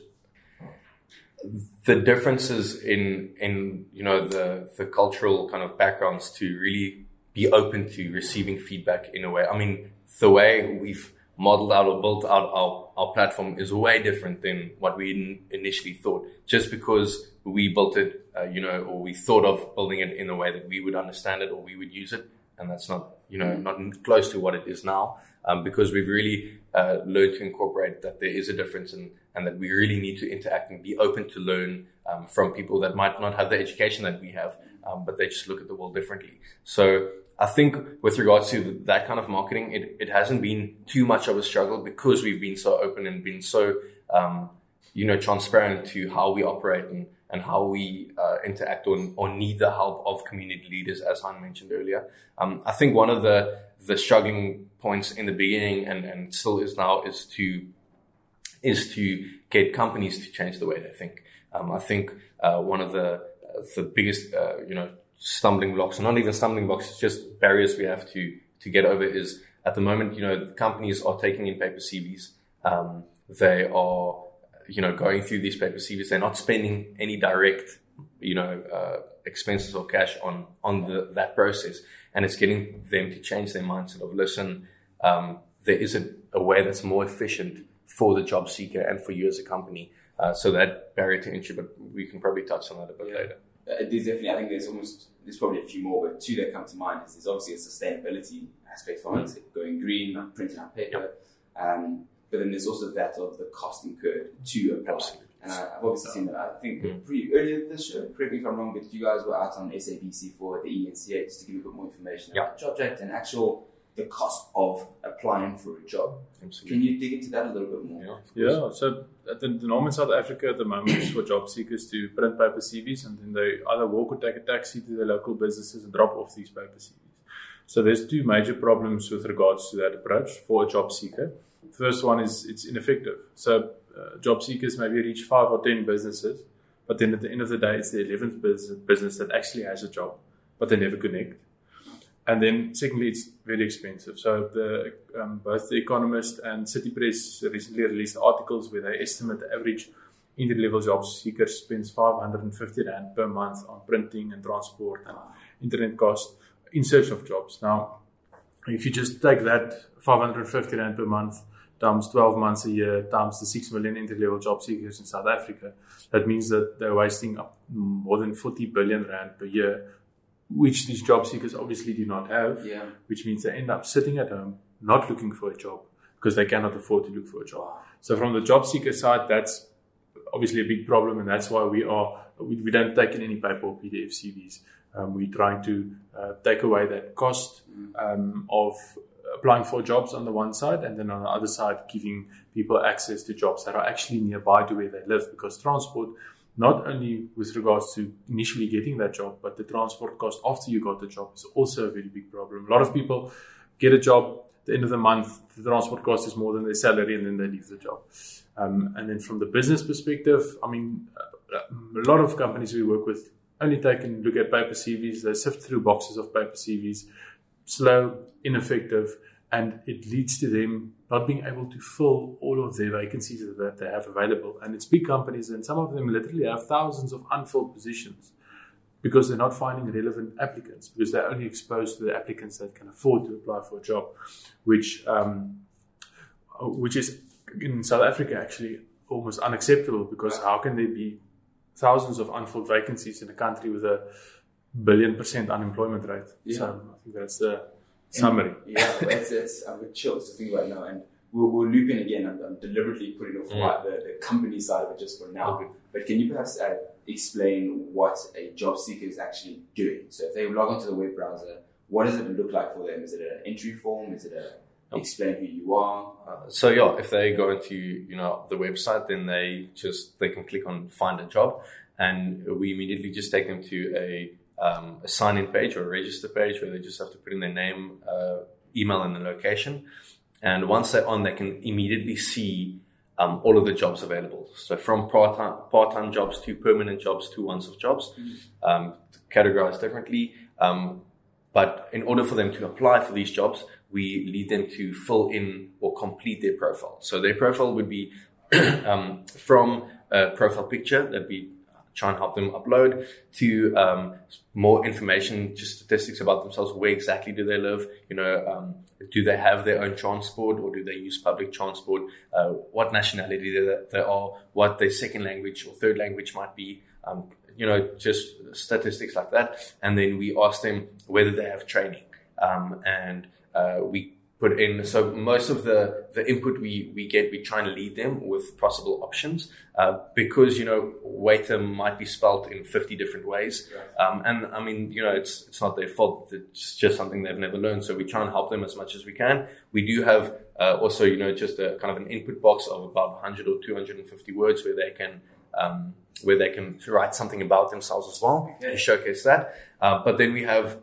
the differences in in you know the the cultural kind of backgrounds to really be open to receiving feedback in a way. I mean, the way we've modeled out or built out our, our platform is way different than what we in, initially thought. Just because we built it, uh, you know, or we thought of building it in a way that we would understand it or we would use it, and that's not, you know, not close to what it is now. Um, because we've really uh, learned to incorporate that there is a difference and, and that we really need to interact and be open to learn um, from people that might not have the education that we have, um, but they just look at the world differently. So I think with regards to that kind of marketing, it, it hasn't been too much of a struggle because we've been so open and been so, um, you know, transparent to how we operate and, and how we uh, interact or, or need the help of community leaders, as Hein mentioned earlier. Um, I think one of the, the struggling points in the beginning and, and still is now is to, is to get companies to change the way they think. Um, I think uh, one of the the biggest, uh, you know, stumbling blocks, or not even stumbling blocks, it's just barriers we have to to get over. Is at the moment, you know, companies are taking in paper CVs. Um, they are, you know, going through these paper CVs. They're not spending any direct, you know, uh, expenses or cash on on the, that process, and it's getting them to change their mindset of listen. Um, there is a, a way that's more efficient for the job seeker and for you as a company. Uh, so that barrier to entry, but we can probably touch on that a bit Yeah. later. Uh, there's definitely, I think there's almost, there's probably a few more, but two that come to mind is there's obviously a sustainability aspect for it, going green, not printing out paper. Um, but then there's also that of the cost incurred to apply. Absolutely. And I, I've obviously seen that. I think Mm. pretty earlier this year, correct me if I'm wrong, but you guys were out on SABC for the ENCA just to give you a bit more information Yeah. about JobJack and actual the cost of applying for a job. Absolutely. Can you dig into that a little bit more? Yeah. Yeah, so at the, the norm in South Africa at the moment is for job seekers to print paper CVs and then they either walk or take a taxi to their local businesses and drop off these paper CVs. So there's two major problems with regards to that approach for a job seeker. First one is it's ineffective. So uh, job seekers maybe reach five or ten businesses, but then at the end of the day, it's the eleventh business, that actually has a job, but they never connect. And then, secondly, it's very expensive. So, the um, both the Economist and City Press recently released articles where they estimate the average entry-level job seeker spends 550 rand per month on printing and transport and internet costs in search of jobs. Now, if you just take that 550 rand per month times 12 months a year times the 6 million entry-level job seekers in South Africa, that means that they're wasting up more than 40 billion rand per year which these job seekers obviously do not have, Yeah. which means they end up sitting at home not looking for a job because they cannot afford to look for a job. So from the job seeker side, that's obviously a big problem, and that's why we are we, we don't take in any paper or PDF CVs. Um, we're trying to uh, take away that cost um, of applying for jobs on the one side, and then on the other side, giving people access to jobs that are actually nearby to where they live, because transport not only with regards to initially getting that job, but the transport cost after you got the job is also a very big problem. A lot of people get a job at the end of the month, the transport cost is more than their salary, and then they leave the job. Um, and then from the business perspective, I mean, a lot of companies we work with only take and look at paper CVs. They sift through boxes of paper CVs, slow, ineffective, and it leads to them not being able to fill all of their vacancies that they have available. And it's big companies, and some of them literally have thousands of unfilled positions because they're not finding relevant applicants because they're only exposed to the applicants that can afford to apply for a job, which um, which is in South Africa actually almost unacceptable because how can there be thousands of unfilled vacancies in a country with a billion percent unemployment rate? Yeah. So I think that's the summary. Yeah, it's, it's, I've got chills just thinking about it now. And we'll, we'll loop in again. I'm, I'm deliberately putting off Mm. the, the company side of it just for now. Okay. But can you perhaps uh, explain what a job seeker is actually doing? So if they log onto the web browser, what does it look like for them? Is it an entry form? Is it a explain who you are? Uh, so yeah, if they go into you know the website, then they just they can click on find a job, and we immediately just take them to a um, a sign in page or a register page where they just have to put in their name, uh, email, and the location. And once they're on, they can immediately see um, all of the jobs available. So from part-time, part-time jobs to permanent jobs to once-off jobs, um, categorized differently. Um, but in order for them to apply for these jobs, we lead them to fill in or complete their profile. So their profile would be [clears throat] um, from a profile picture that we try and help them upload to um, more information, just statistics about themselves. Where exactly do they live? You know, um, do they have their own transport or do they use public transport? Uh, what nationality they, are? What their second language or third language might be? Um, you know, just statistics like that. And then we ask them whether they have training. Um, and uh, we put in. So most of the the input we we get we try and lead them with possible options uh, because you know waiter might be spelt in 50 different ways. Um, and I mean you know it's it's not their fault. It's just something they've never learned. So we try and help them as much as we can. We do have uh, also you know just a kind of an input box of about 100 or 250 words where they can um, where they can write something about themselves as well to showcase that. Uh, but then we have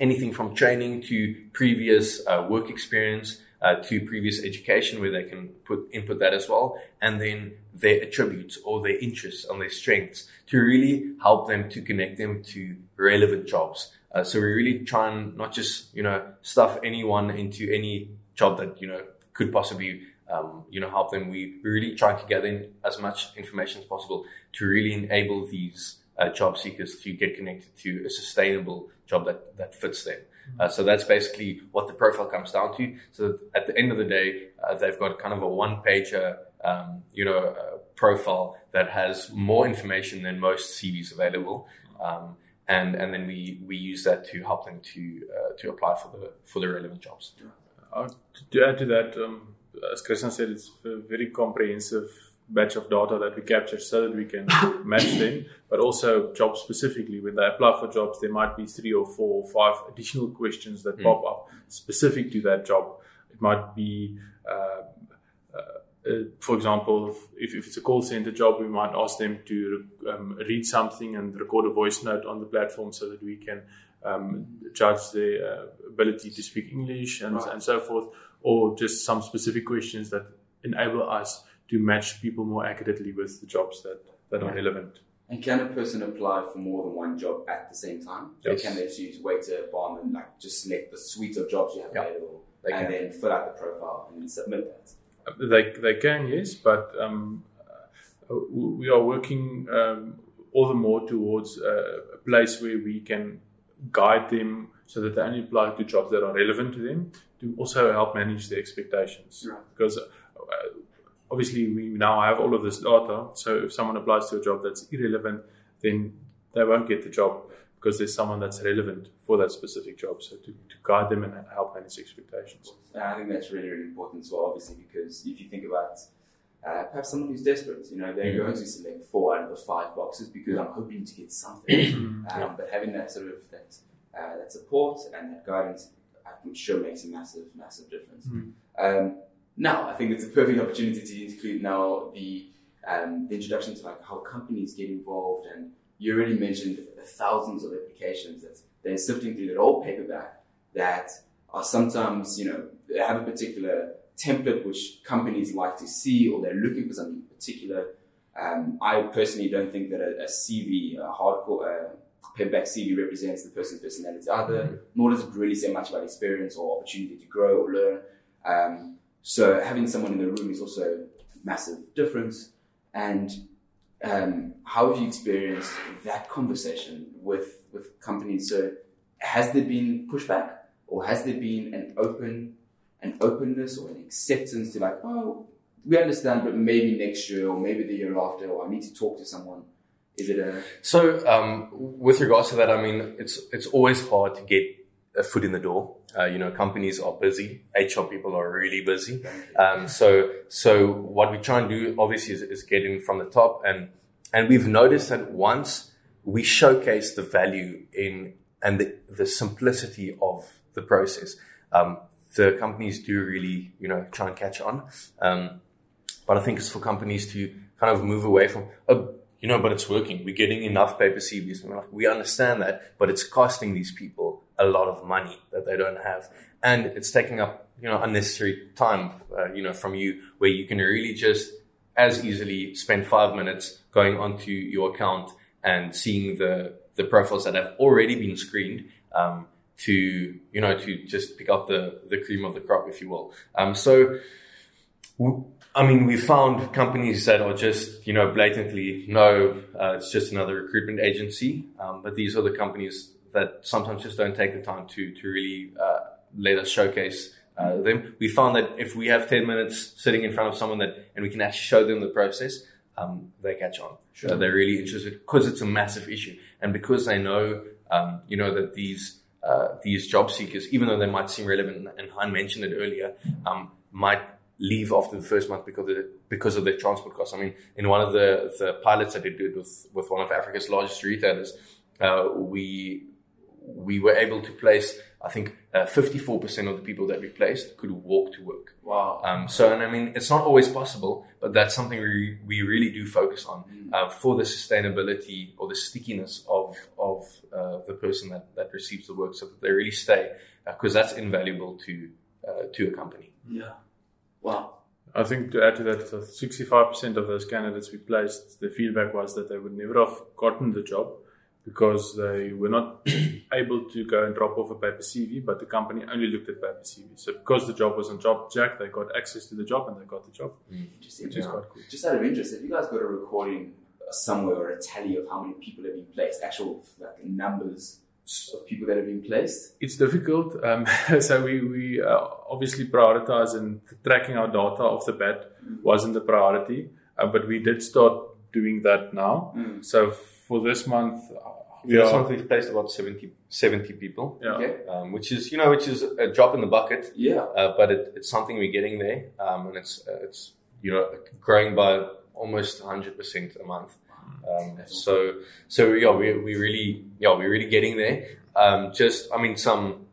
anything from training to previous uh, work experience. uh, to previous education where they can put input that as well, and then their attributes or their interests and their strengths to really help them to connect them to relevant jobs. Uh, so we really try and not just you know stuff anyone into any job that you know could possibly um, you know help them. We, really try to gather as much information as possible to really enable these uh, job seekers to get connected to a sustainable job that that fits them. Uh, so that's basically what the profile comes down to. So at the end of the day, uh, they've got kind of a one-pager, um, you know, uh, profile that has more information than most CVs available, um, and and then we we use that to help them to uh, to apply for the for the relevant jobs. Uh, to add to that, um, as Christian said, it's a very comprehensive batch of data that we capture so that we can [coughs] match them, but also jobs specifically. When they apply for jobs, there might be three or four or five additional questions that mm. pop up specific to that job. It might be, uh, uh, uh, for example, if, if, it's a call center job, we might ask them to um, read something and record a voice note on the platform so that we can um, judge their uh, ability to speak English and, right. and so forth, or just some specific questions that enable us to match people more accurately with the jobs that, that are relevant. And can a person apply for more than one job at the same time? Yes. They can they just use waiter, barman, like just select the suite of jobs you have available they and can. then fill out the profile and then submit that? Uh, they, they can, yes, but um, uh, we are working um, all the more towards a place where we can guide them so that they only apply to jobs that are relevant to them to also help manage their expectations. Right. Because uh, obviously we now have all of this data. So if someone applies to a job that's irrelevant, then they won't get the job because there's someone that's relevant for that specific job. So to, to guide them and help manage expectations. I think that's really, really important as well, obviously, because if you think about uh, perhaps someone who's desperate, you know, they're mm-hmm. going to select four out of the five boxes because I'm hoping to get something. um, yeah. But having that sort of that, uh, that support and that guidance, I'm sure makes a massive, massive difference. Mm-hmm. Um, now, I think it's a perfect opportunity to include now the, um, the introduction to like how companies get involved. And you already mentioned the thousands of applications that they're sifting through that old paperback that are sometimes, you know, they have a particular template which companies like to see or they're looking for something particular. Um, I personally don't think that a, a CV, a hardcore uh, paperback CV represents the person's personality either, mm-hmm. nor does it really say much about experience or opportunity to grow or learn. Um, so having someone in the room is also a massive difference. And um, how have you experienced that conversation with with companies? So has there been pushback, or has there been an open an openness or an acceptance to like, oh, we understand, but maybe next year or maybe the year after, or I need to talk to someone. Is it a so um, with regards to that? I mean, it's it's always hard to get a foot in the door. Uh, you know, companies are busy. HR people are really busy. Um, so, so what we try and do obviously is, is get in from the top, and and we've noticed that once we showcase the value in and the, the simplicity of the process, um, the companies do really, you know, try and catch on. Um, but I think it's for companies to kind of move away from, oh, you know, but it's working. We're getting enough paper CVs. We understand that, but it's costing these people a lot of money that they don't have. And it's taking up, you know, unnecessary time, uh, you know, from you where you can really just as easily spend five minutes going onto your account and seeing the, the profiles that have already been screened, um, to, you know, to just pick up the, the cream of the crop, if you will. Um, so, I mean, we found companies that are just, you know, blatantly, no, uh, it's just another recruitment agency. Um, but these are the companies that sometimes just don't take the time to to really uh, let us showcase uh, them. We found that if we have ten minutes sitting in front of someone that and we can actually show them the process, um, they catch on. Sure. they're really interested because it's a massive issue, and because they know, um, you know, that these uh, these job seekers, even though they might seem relevant, and Hein mentioned it earlier, um, might leave after the first month because of the, because of their transport costs. I mean, in one of the the pilots that they did with with one of Africa's largest retailers, uh, we we were able to place, I think, uh, 54% of the people that we placed could walk to work. Wow. Um, so, and I mean, it's not always possible, but that's something we, we really do focus on mm. uh, for the sustainability or the stickiness of, of uh, the person that, that receives the work so that they really stay, because uh, that's invaluable to, uh, to a company. Yeah. Wow. I think to add to that, 65% of those candidates we placed, the feedback was that they would never have gotten the job because they were not [clears throat] able to go and drop off a paper CV, but the company only looked at paper CV. So because the job was on JobJack, they got access to the job and they got the job, Interesting. which is quite cool. Just out of interest, have you guys got a recording somewhere or a tally of how many people have been placed? Actual like numbers of people that have been placed? It's difficult. Um, [laughs] so we, we uh, obviously prioritize and tracking our data off the bat wasn't the priority, uh, but we did start doing that now. Mm. So for this month, we This are, month we've placed about 70, 70 people, yeah. Okay. um, which is you know which is a drop in the bucket, Yeah. uh, but it, it's something we're getting there, um, and it's uh, it's you know growing by almost 100 percent a month. Um, so so yeah, we we really yeah we're really getting there. Um, just I mean some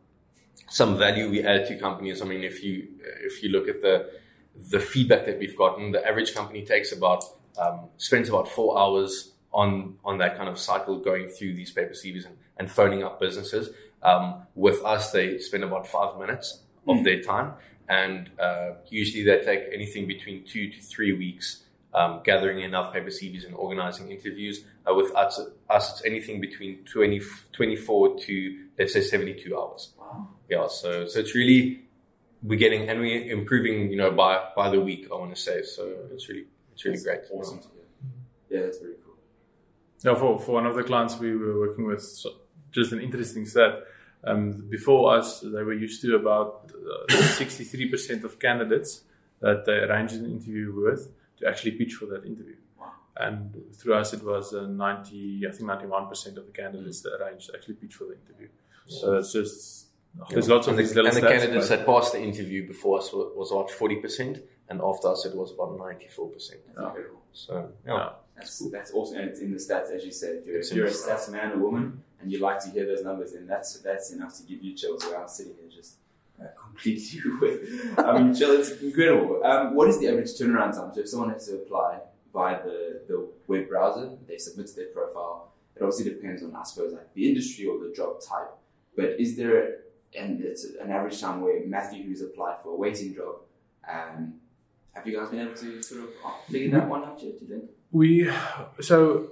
some value we add to companies. I mean if you if you look at the the feedback that we've gotten, the average company takes about um, spends about four hours on on that kind of cycle going through these paper CVs and, and phoning up businesses. Um, with us, they spend about five minutes of their time, and uh, usually they take anything between two to three weeks um, gathering enough paper CVs and organizing interviews. Uh, with us, us, it's anything between 20, 24 to let's say 72 hours. Wow. Yeah, so so it's really we're getting and we're improving, you know, by by the week. I want to say so. It's really it's really That's great. Awesome. Yeah, that's very cool. Now, for, for one of the clients we were working with, so just an interesting stat. Um, before us, they were used to about uh, 63% of candidates that they arranged an interview with to actually pitch for that interview. Wow. And through us, it was uh, 90, I think 91% of the candidates that arranged actually pitch for the interview. So that's just, there's lots of and the, these little and the stats, candidates that passed the interview before us was, was about forty percent, and after us it was about ninety four percent. That's incredible. So yeah. That's cool. That's awesome. And it's in the stats, as you said. If you're, if you're a stats man or woman and you like to hear those numbers, then that's that's enough to give you chills. Where I'm sitting here just uh, [laughs] completely with. I mean, chill. It's incredible. Um, what is the average turnaround time? So if someone has to apply via the, the web browser, they submit their profile. It obviously depends on, I suppose, like the industry or the job type. But is there and it's an average time where Matthew, who's applied for a waiting job, um, have you guys been able to sort of figure that one out yet? Do you think? We so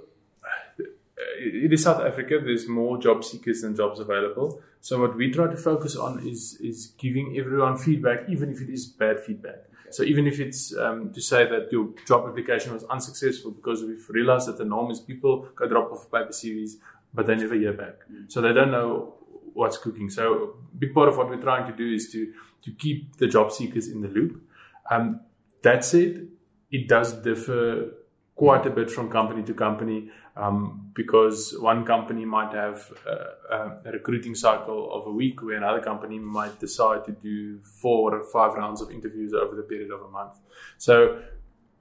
it is South Africa. There's more job seekers than jobs available. So what we try to focus on is is giving everyone feedback, even if it is bad feedback. So even if it's um, to say that your job application was unsuccessful because we've realized that the norm is people go drop off paper CVs, but they never hear back. So they don't know what's cooking. So a big part of what we're trying to do is to to keep the job seekers in the loop. Um, that said, it does differ quite a bit from company to company um, because one company might have uh, a recruiting cycle of a week where another company might decide to do four or five rounds of interviews over the period of a month. So,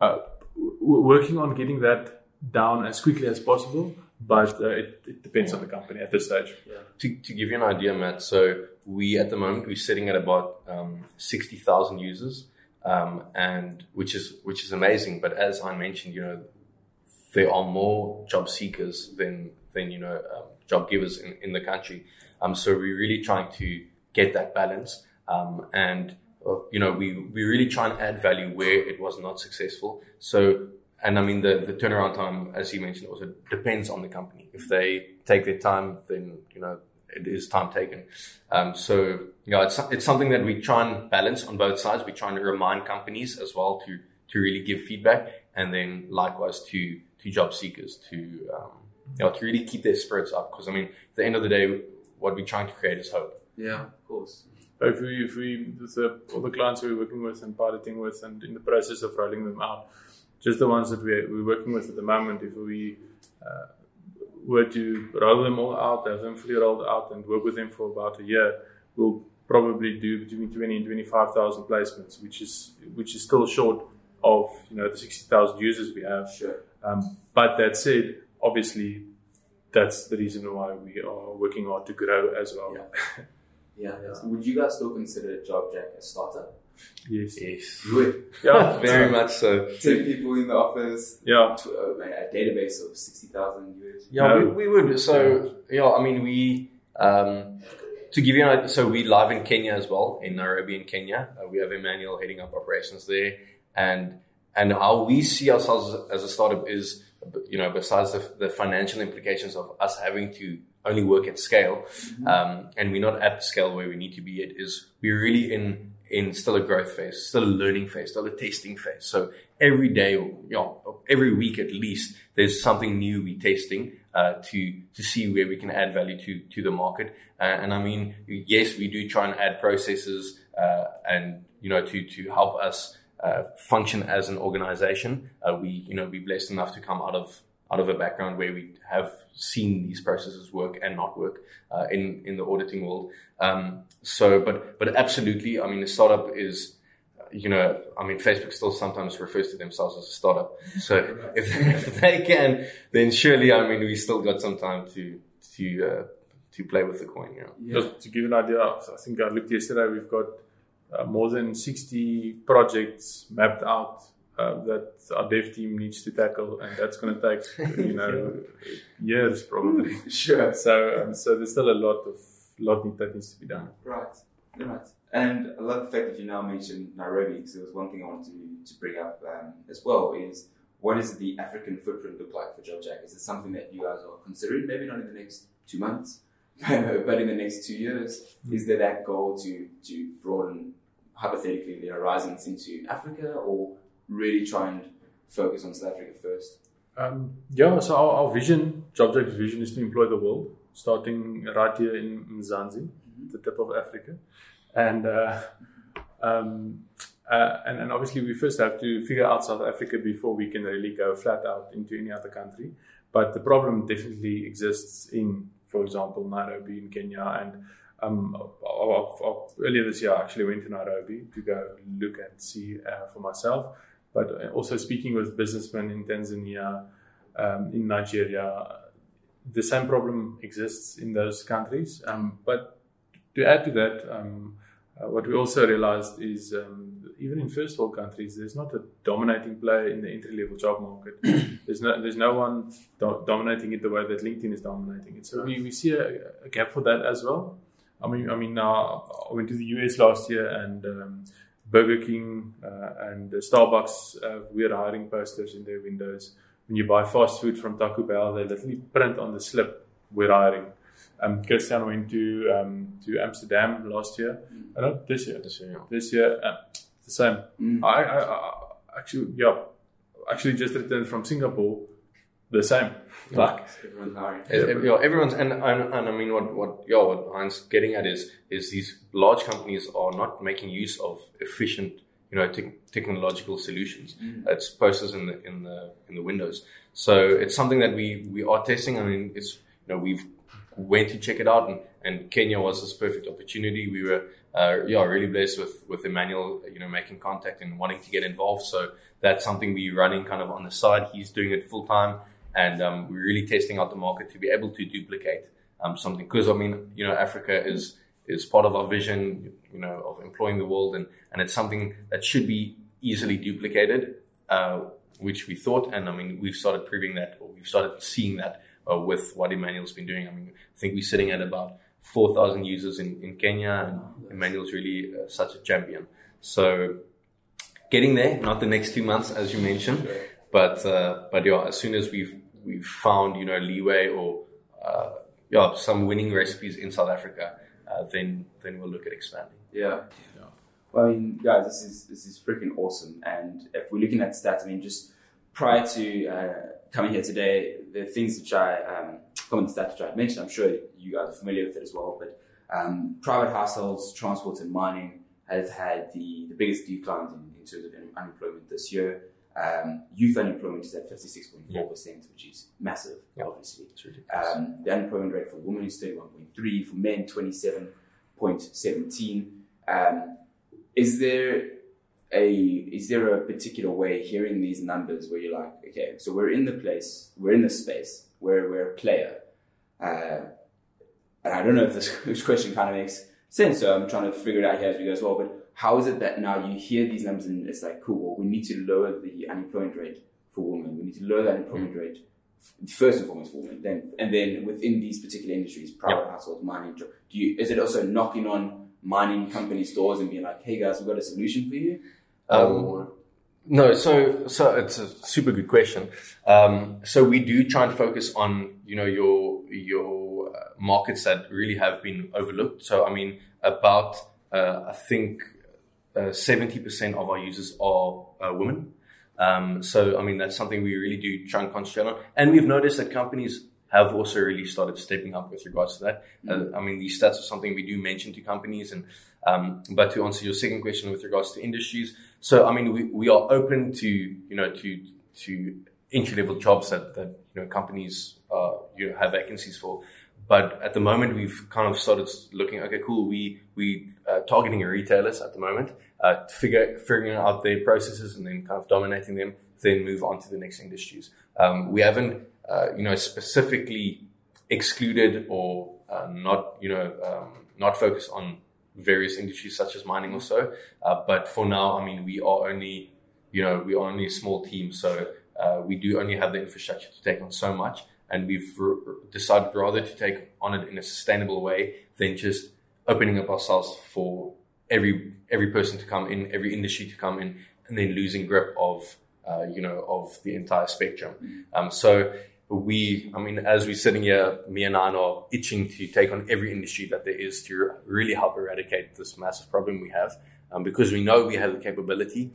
uh, w- working on getting that down as quickly as possible, but uh, it, it depends on the company at this stage. To, to give you an idea, Matt, so we at the moment we're sitting at about um, sixty thousand users, um, and which is which is amazing. But as I mentioned, you know, there are more job seekers than than you know um, job givers in, in the country. Um, so we're really trying to get that balance, um, and uh, you know we we really try and add value where it was not successful. So and I mean the the turnaround time, as you mentioned, also depends on the company. If they take their time, then you know it is time taken. Um, so yeah, it's it's something that we try and balance on both sides. We try and remind companies as well to to really give feedback, and then likewise to to job seekers to um, you know to really keep their spirits up. Because I mean, at the end of the day, what we're trying to create is hope. Yeah, of course. But if we, if we, with the, all the clients we're working with and piloting with and in the process of rolling them out, just the ones that we're, we're working with at the moment, if we uh, were to roll them all out, have them fully rolled out and work with them for about a year, we'll probably do between 20 and 25,000 placements, which is, which is still short of, you know, the 60,000 users we have. Sure. Um, but that said, obviously, that's the reason why we are working hard to grow as well. Yeah. [laughs] Yeah. So would you guys still consider JobJack a startup? Yes. Yes, You would. Yeah. [laughs] very much so. Ten people in the office, Yeah. to, uh, a database of 60,000 users. Yeah, No. we, we would. So yeah, I mean, we um, to give you an idea, so we live in Kenya as well, in Nairobi in Kenya. Uh, we have Emmanuel heading up operations there, and and how we see ourselves as a startup is, you know, besides the, the financial implications of us having to only work at scale, Mm-hmm. um, and we're not at the scale where we need to be it is we're really in in still a growth phase, still a learning phase, still a testing phase. So every day, or you know, every week at least, there's something new we're testing uh, to to see where we can add value to to the market. Uh, and I mean, yes, we do try and add processes uh, and you know to to help us uh, function as an organization. Uh, we you know be blessed enough to come out of out of a background where we have seen these processes work and not work uh, in in the auditing world. Um, so, but but absolutely, I mean, a startup is, you know, I mean, Facebook still sometimes refers to themselves as a startup. So [laughs] if, if they can, then surely, I mean, we still got some time to to uh, to play with the coin. Yeah. Yeah. Just to give you an idea, I think I looked yesterday. We've got uh, more than sixty projects mapped out uh, that our dev team needs to tackle, and that's going to take [laughs] you know years probably. [laughs] Sure. So, um, so there's still a lot of lot that needs to be done. Right, right. And I love the fact that you now mentioned Nairobi, because there was one thing I wanted to, to bring up um, as well is what does the African footprint look like for JobJack? Is it something that you guys are considering? Maybe not in the next two months, [laughs] but in the next two years. Is there that goal to, to broaden, hypothetically, the horizons into Africa or really try and focus on South Africa first? Um, yeah, so our, our vision, JobJack's vision, is to employ the world, starting right here in Mzansi, the tip of Africa, and uh, um, uh, and, and obviously we first have to figure out South Africa before we can really go flat out into any other country. But the problem definitely exists in, for example, Nairobi in Kenya, and um, I- I- I- earlier this year I actually went to Nairobi to go look and see uh, for myself but also speaking with businessmen in Tanzania, um, in Nigeria, the same problem exists in those countries. Um, but to add to that, um, uh, what we also realized is um, even in first world countries, there's not a dominating player in the entry level job market. [coughs] there's no there's no one do- dominating it the way that LinkedIn is dominating it. So we, we see a, a gap for that as well. I mean, I mean, now I went to the US last year and. Burger King uh, and Starbucks uh, we're hiring posters in their windows. When you buy fast food from Taco Bell, they literally print on the slip we're hiring. Um, Christian went to um, to Amsterdam last year. Uh, not this year. This year, yeah. This year, uh, the same. Mm. I, I, I actually, yeah, actually just returned from Singapore. The same. Like, Everyone's hiring. Ev- ev- yeah, everyone's and, and and I mean what what yeah what Hein's getting at is is these large companies are not making use of efficient you know te- technological solutions. It's posters in the in the in the windows. So it's something that we we are testing. I mean it's you know we've went to check it out and, and Kenya was this perfect opportunity. We were uh, yeah really blessed with with Emmanuel you know making contact and wanting to get involved. So that's something we're running kind of on the side. He's doing it full time and um, we're really testing out the market to be able to duplicate um, something. Because I mean, you know, Africa is is part of our vision, you know, of employing the world, and and it's something that should be easily duplicated, uh, which we thought, and I mean, we've started proving that, or we've started seeing that uh, with what Emmanuel's been doing. I mean, I think we're sitting at about four thousand users in in Kenya, and Emmanuel's really uh, such a champion. So. Getting there, not the next two months, as you mentioned, but uh, but yeah, as soon as we've we've found you know leeway or uh, yeah some winning recipes in South Africa, uh, then then we'll look at expanding. Yeah. Well, I mean, guys, this is this is freaking awesome. And if we're looking at stats, I mean, just prior to uh, coming here today, the things which I um, common stats which I mentioned, I'm sure you guys are familiar with it as well. But um, private households, transport, and mining have had the, the biggest declines in, in terms of unemployment this year. Um, youth unemployment is at 56.4%, which is massive, Yeah. obviously. Um, the unemployment rate for women is 31.3, for men 27.17. Um, is there a is there a particular way hearing these numbers where you're like, okay, so we're in the place, we're in the space, we're we're a player, uh, and I don't know if this, [laughs] this question kind of makes sense. So I'm trying to figure it out here as we go as well. But how is it that now you hear these numbers and it's like, cool, well, we need to lower the unemployment rate for women, we need to lower the unemployment rate first and foremost for women, then and then within these particular industries, private households, mining. Do you is it also knocking on mining companies' doors and being like, "Hey guys, we've got a solution for you"? Um, or No, so so it's a super good question. Um, so we do try and focus on you know your your uh, markets that really have been overlooked. So I mean, about uh, I think seventy percent of our users are uh, women. Um, so I mean, that's something we really do try and concentrate on, and we've noticed that companies have also really started stepping up with regards to that. Uh, I mean, these stats are something we do mention to companies, and um, but to answer your second question with regards to industries, so I mean, we, we are open to you know to to entry level jobs that that you know companies uh, you know have vacancies for. But at the moment, we've kind of started looking. Okay, cool. We we uh, targeting retailers at the moment, uh, figure figuring out their processes and then kind of dominating them. Then move on to the next industries. Um, we haven't uh, you know specifically excluded or uh, not you know um, not focused on various industries such as mining or so. Uh, but for now, I mean, we are only you know we are only a small team, so uh, we do only have the infrastructure to take on so much and we've r- decided rather to take on it in a sustainable way than just opening up ourselves for every every person to come in, every industry to come in, and then losing grip of uh, you know of the entire spectrum. Um, so we, I mean, as we're sitting here, me and Anna are itching to take on every industry that there is to really help eradicate this massive problem we have, um, because we know we have the capability,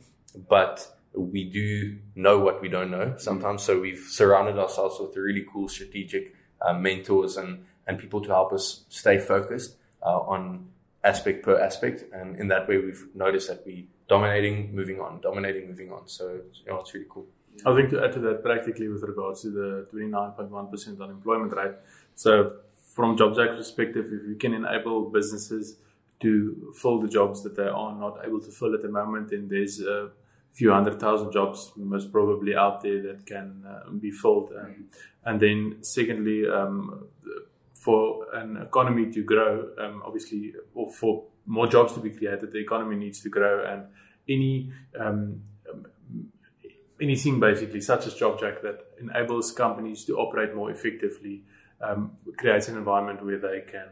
but we do know what we don't know sometimes. So we've surrounded ourselves with really cool strategic uh, mentors and, and people to help us stay focused uh, on aspect per aspect. And in that way, we've noticed that we dominating, moving on, dominating, moving on. So you know, it's really cool. I think to add to that, practically with regards to the 29.1% unemployment rate. So from JobJack perspective, if you can enable businesses to fill the jobs that they are not able to fill at the moment, then there's a few hundred thousand jobs most probably out there that can uh, be filled. Um, and then secondly, um, for an economy to grow, um, obviously, or for more jobs to be created, the economy needs to grow, and any um, anything basically, such as JobJack, that enables companies to operate more effectively, um, creates an environment where they can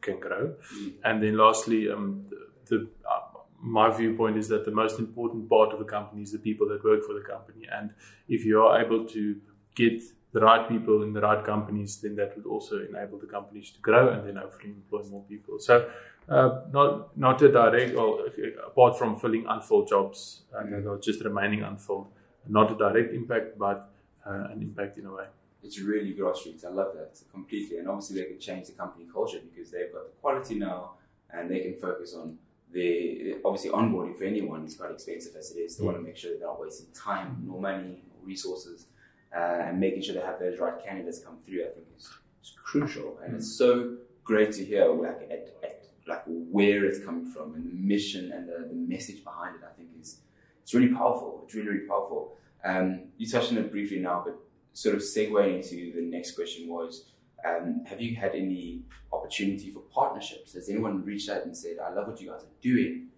can grow. And then lastly, um, the, the uh, my viewpoint is that the most important part of a company is the people that work for the company. And if you are able to get the right people in the right companies, then that would also enable the companies to grow and then hopefully employ more people. So, uh, not not a direct, or apart from filling unfilled jobs uh, that are just remaining unfilled, not a direct impact, but uh, an impact in a way. It's really grassroots. I love that completely. And obviously, they can change the company culture because they've got the quality now and they can focus on the obviously onboarding for anyone is quite expensive as it is. They mm. want to make sure they're not wasting time, nor money, or resources, uh, and making sure they have those right candidates come through. I think is, is crucial, and mm. it's so great to hear like at, at, like where it's coming from and the mission and the, the, message behind it. I think is it's really powerful. It's really really powerful. Um, you touched on it briefly now, but sort of segueing into the next question was um, have you had any opportunity for partnerships? Has anyone reached out and said, I love what you guys are doing?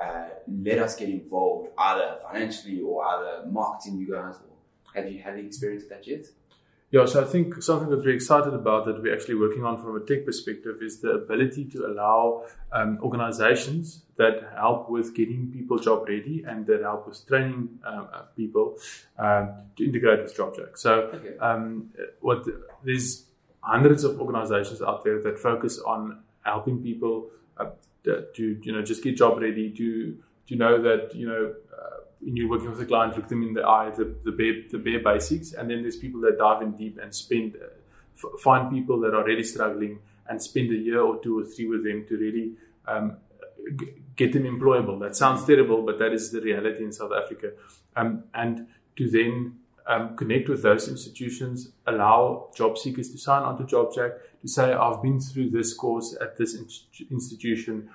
Uh, let us get involved either financially or either marketing you guys? Or have you had the experience of that yet? Yeah, so I think something that we're excited about that we're actually working on from a tech perspective is the ability to allow um, organizations that help with getting people job ready and that help with training um, uh, people um, to integrate with JobJack. So, okay. Um, what there's hundreds of organizations out there that focus on helping people uh, to you know just get job ready to to know that you know uh, when you're working with a client look them in the eye the, the bare the bare basics and then there's people that dive in deep and spend uh, f- find people that are really struggling and spend a year or two or three with them to really um, g- get them employable. That sounds terrible but that is the reality in South Africa. Um, and to then um, connect with those institutions, allow job seekers to sign onto JobJack, to say, I've been through this course at this in- institution.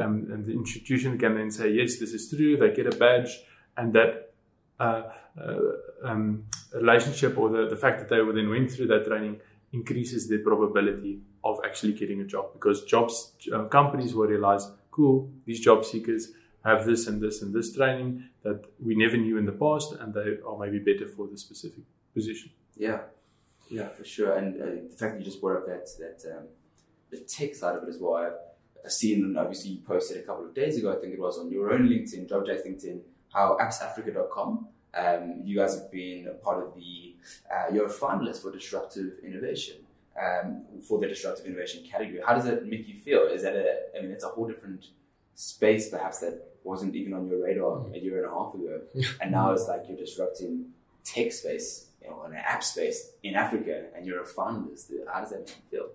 Um, and the institution can then say, yes, this is true. They get a badge, and that uh, uh, um, relationship or the, the fact that they then went through that training increases the probability of actually getting a job because jobs uh, companies will realize, cool, these job seekers have this and this and this training that we never knew in the past, and they are maybe better for the specific position. Yeah. Yeah, for sure. And uh, the fact that you just brought up that that um, the tech side of it as well. I've, seen, and obviously, you posted a couple of days ago. I think it was on your own LinkedIn, JobJack LinkedIn, how appsafrica.com. Um, you guys have been part of the uh, you're a finalist for disruptive innovation um, for the disruptive innovation category. How does it make you feel? Is that a I mean, it's a whole different space, perhaps that wasn't even on your radar a year and a half ago, [laughs] and now it's like you're disrupting tech space you know, an app space in Africa, and you're a finalist. How does that make you feel?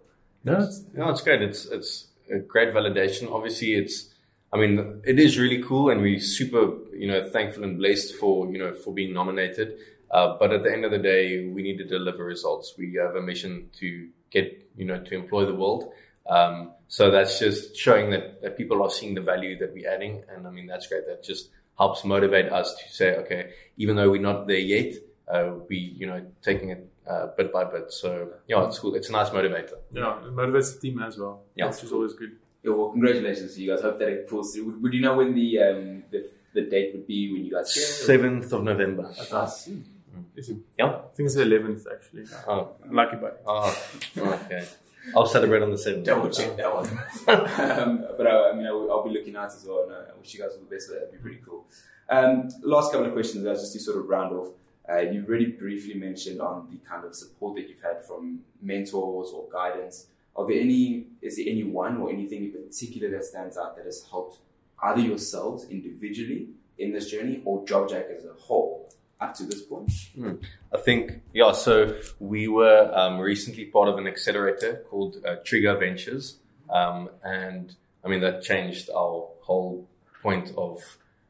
No, it's, no, it's great. It's it's a great validation. Obviously, it's. I mean, it is really cool, and we're super, you know, thankful and blessed for you know for being nominated. Uh, but at the end of the day, we need to deliver results. We have a mission to get, you know, to employ the world. Um, so that's just showing that, that people are seeing the value that we're adding. And I mean, that's great. That just helps motivate us to say, okay, even though we're not there yet, uh, we, you know, taking it uh, bit by bit. So yeah, it's cool. It's a nice motivator. Yeah, it motivates the team as well. Yeah. which is always good. Yeah, well, congratulations to you guys. Hope that it pulls through. Would, would you know when the, um, the the date would be when you guys share? Seventh of November. That's us. Is it? Yeah. I think it's the 11th actually. Oh, Lucky buddy. oh, okay. I'll celebrate on the seventh. Double check that one. [laughs] um, but I, I mean, I'll, I'll be looking out as well, and I, wish you guys all the best. That'd be pretty cool. Um, last couple of questions, uh, just to sort of round off. Uh, you really briefly mentioned on the kind of support that you've had from mentors or guidance. Are there any? Is there any one or anything in particular that stands out that has helped either yourselves individually in this journey or JobJack as a whole up to this point? I think, yeah, so we were um, recently part of an accelerator called uh, Trigger Ventures. Um, and I mean, that changed our whole point of,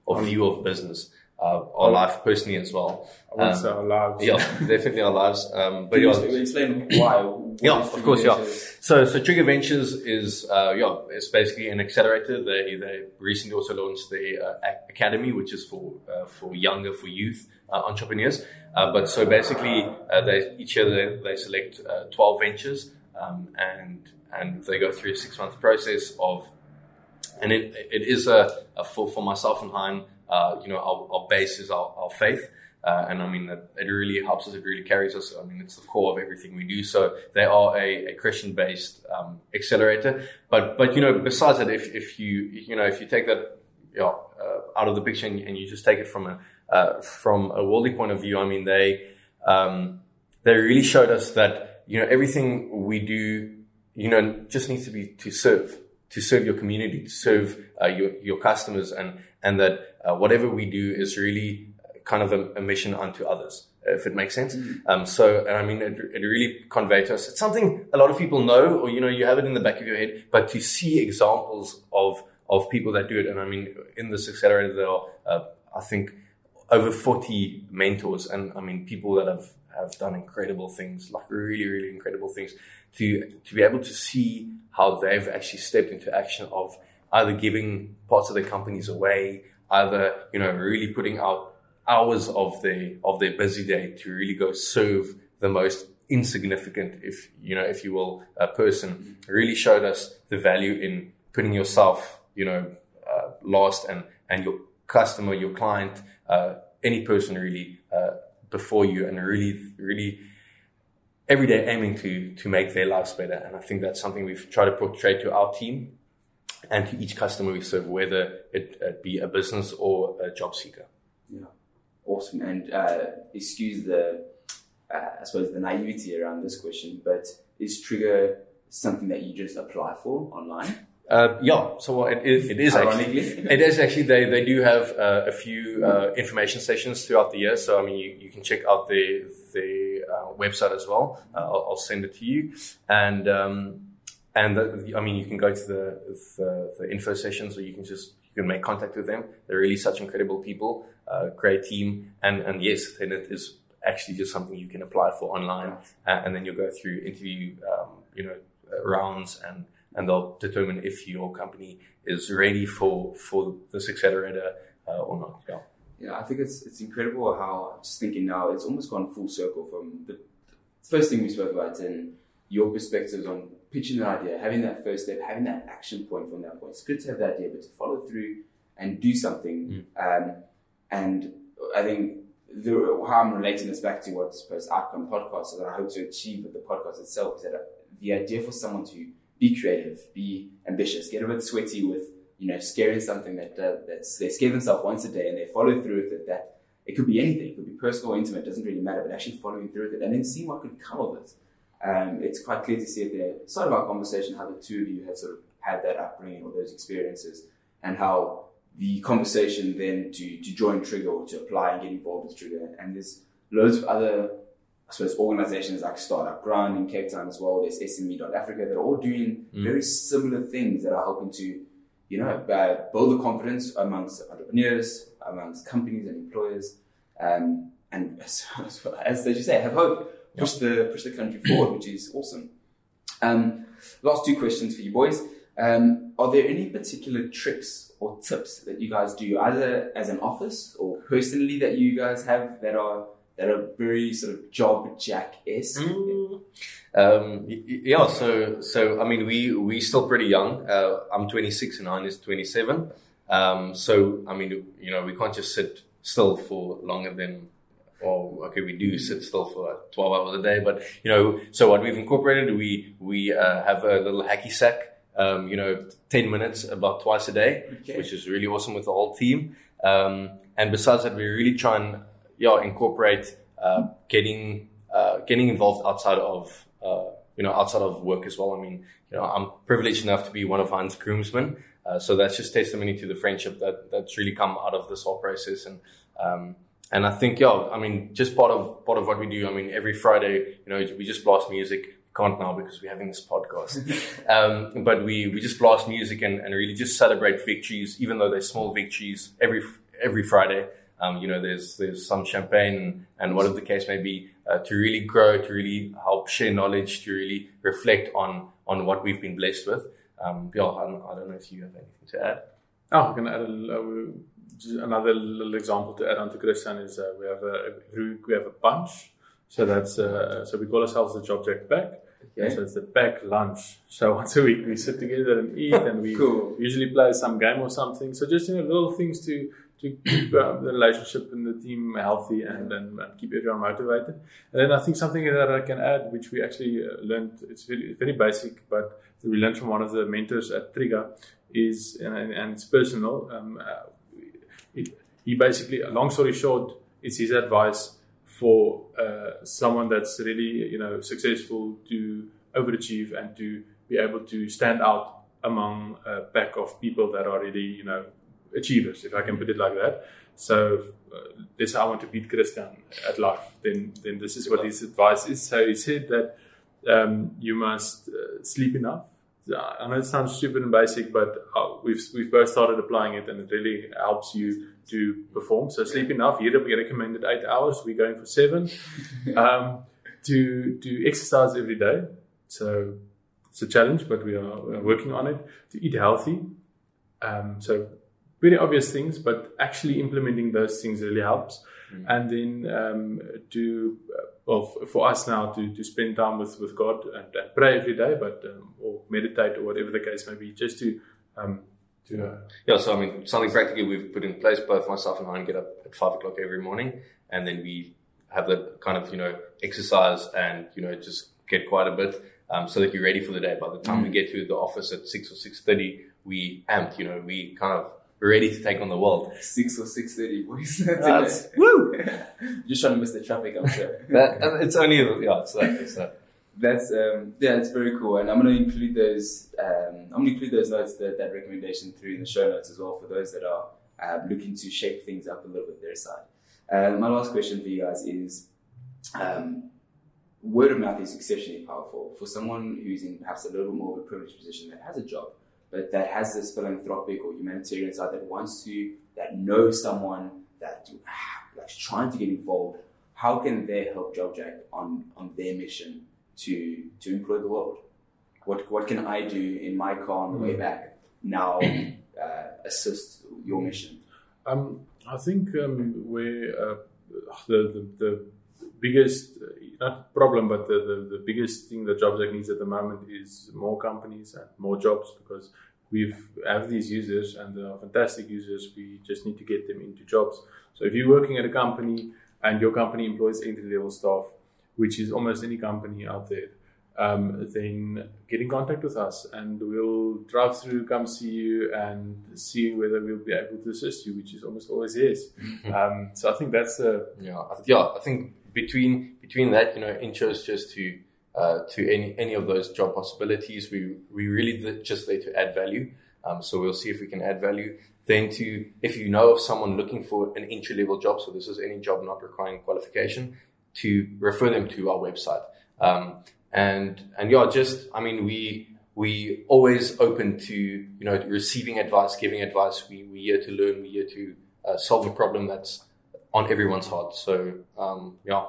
of view of business, uh, our life personally as well. I Um, say our lives. Yeah, [laughs] definitely our lives. Um, but yeah, explain- why? Yeah, of course, yeah. So, so Trigger Ventures is, uh, yeah, it's basically an accelerator. They, they recently also launched the uh, academy, which is for, uh, for younger, for youth entrepreneurs. Uh, but so basically, uh, they, each year they, they select uh, 12 ventures, um, and, and they go through a six month process of, and it, it is a, a for, for myself and Hein, uh, you know, our, our base is our, our faith. Uh, and I mean, that it really helps us. It really carries us. I mean, it's the core of everything we do. So they are a, a Christian-based um, accelerator. But but you know, besides that, if if you you know if you take that you know, uh, out of the picture and, and you just take it from a uh, from a worldly point of view, I mean, they um, they really showed us that you know everything we do, you know, just needs to be to serve to serve your community, to serve uh, your your customers, and and that uh, whatever we do is really kind of a, a mission unto others, if it makes sense. Um, so, and I mean, it, it really conveyed to us. It's something a lot of people know, or you know, you have it in the back of your head, but to see examples of of people that do it, and I mean, in this accelerator, there are, uh, I think, over forty mentors, and I mean, people that have have done incredible things, like really, really incredible things. To to be able to see how they've actually stepped into action of either giving parts of their companies away, either you know, really putting out hours of their of their busy day to really go serve the most insignificant, if you know, if you will, uh, person, really showed us the value in putting yourself, you know, uh, last and and your customer, your client, uh, any person really uh, before you, and really, really every day aiming to to make their lives better. And I think that's something we've tried to portray to our team and to each customer we serve, whether it, it be a business or a job seeker. Yeah, awesome. And uh, excuse the, uh, I suppose, the naivety around this question, but is Trigger something that you just apply for online? Uh, yeah, so it is, it is actually. [laughs] It is actually they, they do have uh, a few uh, information sessions throughout the year. So I mean, you, you can check out the the uh, website as well. Uh, I'll, I'll send it to you, and um, and the, I mean, you can go to the, the the info sessions, or you can just you can make contact with them. They're really such incredible people, uh, great team, and and yes, then it is actually just something you can apply for online, uh, and then you'll go through interview, um, you know, uh, rounds and and they'll determine if your company is ready for for this accelerator uh, or not. Yeah. Yeah, I think it's it's incredible how just thinking now it's almost gone full circle from the first thing we spoke about and your perspectives on pitching an idea, having that first step, having that action point from that point. It's good to have that idea, but to follow through and do something. Um, and I think the, how I'm relating this back to what's post outcome podcast, so that I hope to achieve with the podcast itself is that the idea for someone to be creative, be ambitious, get a bit sweaty with you know scaring something that uh, they scare themselves once a day and they follow through with it. That it could be anything, it could be personal intimate, doesn't really matter, but actually following through with it and then seeing what could come of it. Um, it's quite clear to see at the start of our conversation how the two of you had sort of had that upbringing or those experiences and how the conversation then to, to join Trigger or to apply and get involved with Trigger. And there's loads of other, I suppose, organizations like Startup Grind in Cape Town as well. There's SME.Africa that are all doing Mm. very similar things that are helping to, you know, uh, build the confidence amongst entrepreneurs, amongst companies and employers. Um, and [laughs] as, as, as you say, have hope. Push the push the country forward, which is awesome. Um, last two questions for you boys. Um, are there any particular tricks or tips that you guys do, either as an office or personally, that you guys have that are that are very sort of job jack esque? Mm. Um, y- y- yeah, so so I mean, we we still pretty young. Uh, I'm 26 and Hein is 27. Um, so I mean, you know, we can't just sit still for longer than. Or okay, we do sit still for like 12 hours a day, but you know, so what we've incorporated, we we uh, have a little hacky sack. Um, you know, 10 minutes about twice a day, Okay. which is really awesome with the whole team. Um, and besides that, we really try and yeah incorporate uh, getting uh, getting involved outside of uh, you know outside of work as well. I mean, you know, I'm privileged enough to be one of Hein's groomsmen, uh, so that's just testimony to the friendship that that's really come out of this whole process. And um, and I think yeah, I mean, just part of part of what we do. I mean, every Friday, you know, we just blast music. Can't now because we're having this podcast. [laughs] um, but we, we just blast music and, and really just celebrate victories, even though they're small victories every every Friday. Um, you know, there's there's some champagne and, and whatever the case may be uh, to really grow, to really help share knowledge, to really reflect on on what we've been blessed with. Um, yeah, I don't, I don't know if you have anything to add. Oh, I can add a, uh, another little example to add on to Christian is uh, we have a every week we have a punch. So that's uh, so we call ourselves the Job Jack Pack. Okay. So it's the pack lunch. So [laughs] once a week we sit together and eat, [laughs] and we Cool. usually play some game or something. So just you know little things to to keep uh, the relationship and the team healthy and, and, keep everyone motivated. And then I think something that I can add, which we actually uh, learned, it's very very basic, but we learned from one of the mentors at Trigger, is and, and it's personal. Um, uh, he basically, a long story short, it's his advice for uh, someone that's really you know successful to overachieve and to be able to stand out among a pack of people that are really you know achievers, if I can put it like that. So uh, let's I want to beat Christian at life, then then this is what his advice is. So he said that um, you must uh, sleep enough. I know it sounds stupid and basic, but uh, we've we've both started applying it, and it really helps you to perform. So sleep enough. Here we recommended eight hours. We're going for seven. [laughs] um, to to exercise every day. So it's a challenge, but we are, we are working on it. To eat healthy. Um, so very obvious things, but actually implementing those things really helps. And then um, to uh, well, for us now to, to spend time with, with God and, and pray every day, but um, or meditate or whatever the case may be, just to um, to uh, Yeah, so I mean, something practically we've put in place. Both myself and Hein get up at five o'clock every morning, and then we have the kind of you know exercise and you know just get quite a bit, um, so that you're ready for the day. By the time we get to the office at six or six thirty, we amped. You know, we kind of ready to take on the world. Six or six thirty, boys. That's- woo. [laughs] Just trying to miss the traffic, I'm sure. [laughs] That, it's only yeah, it's that. It's that. That's um, yeah, it's very cool, and I'm going to include those. Um, I'm going to include those notes, that, that recommendation through in the show notes as well for those that are uh, looking to shape things up a little bit their side. Um, my last question for you guys is: um, word of mouth is exceptionally powerful for someone who's in perhaps a little bit more of a privileged position that has a job, but that has this philanthropic or humanitarian side that wants to, that knows someone that like trying to get involved. How can they help JobJack on on their mission to to employ the world? What what can I do in my car on the way back now uh, assist your mission? Um, I think um, where uh, the, the the biggest not problem, but the, the, the biggest thing that JobJack needs at the moment is more companies and more jobs because we've these users and they are fantastic users. We just need to get them into jobs. So if you're working at a company and your company employs entry level staff, which is almost any company out there, um, then get in contact with us and we'll drive through, come see you, and see whether we'll be able to assist you, which is almost always yes. um, so I think that's the Yeah, yeah. I think between between that, you know, intros just to uh, to any any of those job possibilities, we we really just there to add value. Um, so we'll see if we can add value. Then to if you know of someone looking for an entry level job, so this is any job not requiring qualification, to refer them to our website. Um, and and yeah, just I mean we we always open to you know receiving advice, giving advice. We we here to learn. We here to uh, solve a problem that's on everyone's heart. So um, yeah,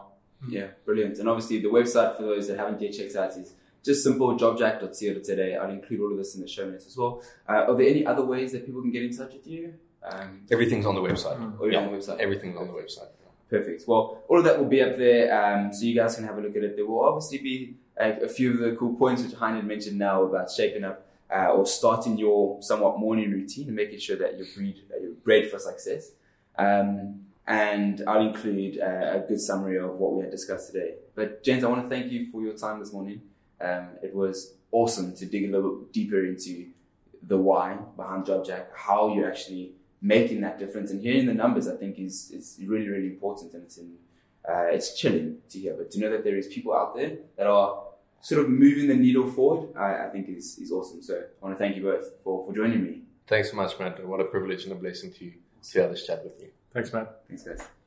Yeah, brilliant. And obviously, the website for those that haven't yet checked out is just simple jobjack.co.za. I'll include all of this in the show notes as well. Uh, are there any other ways that people can get in touch with you? Um, everything's on the website. or Yeah, on the website? Everything's on the website. Perfect. Well, all of that will be up there, um, so you guys can have a look at it. There will obviously be a, a few of the cool points which Hein had mentioned now about shaping up uh, or starting your somewhat morning routine and making sure that you're, breed, uh, you're bred for success. Um, and I'll include uh, a good summary of what we had discussed today. But James, I want to thank you for your time this morning. Um, it was awesome to dig a little bit deeper into the why behind JobJack, how you're actually making that difference, and hearing the numbers. I think is is really really important, and it's in, uh, it's chilling to hear. But to know that there is people out there that are sort of moving the needle forward, I, I think is is awesome. So I want to thank you both for for joining me. Thanks so much, Matt. What a privilege and a blessing to to have this chat with you. Thanks, Matt. Thanks, guys.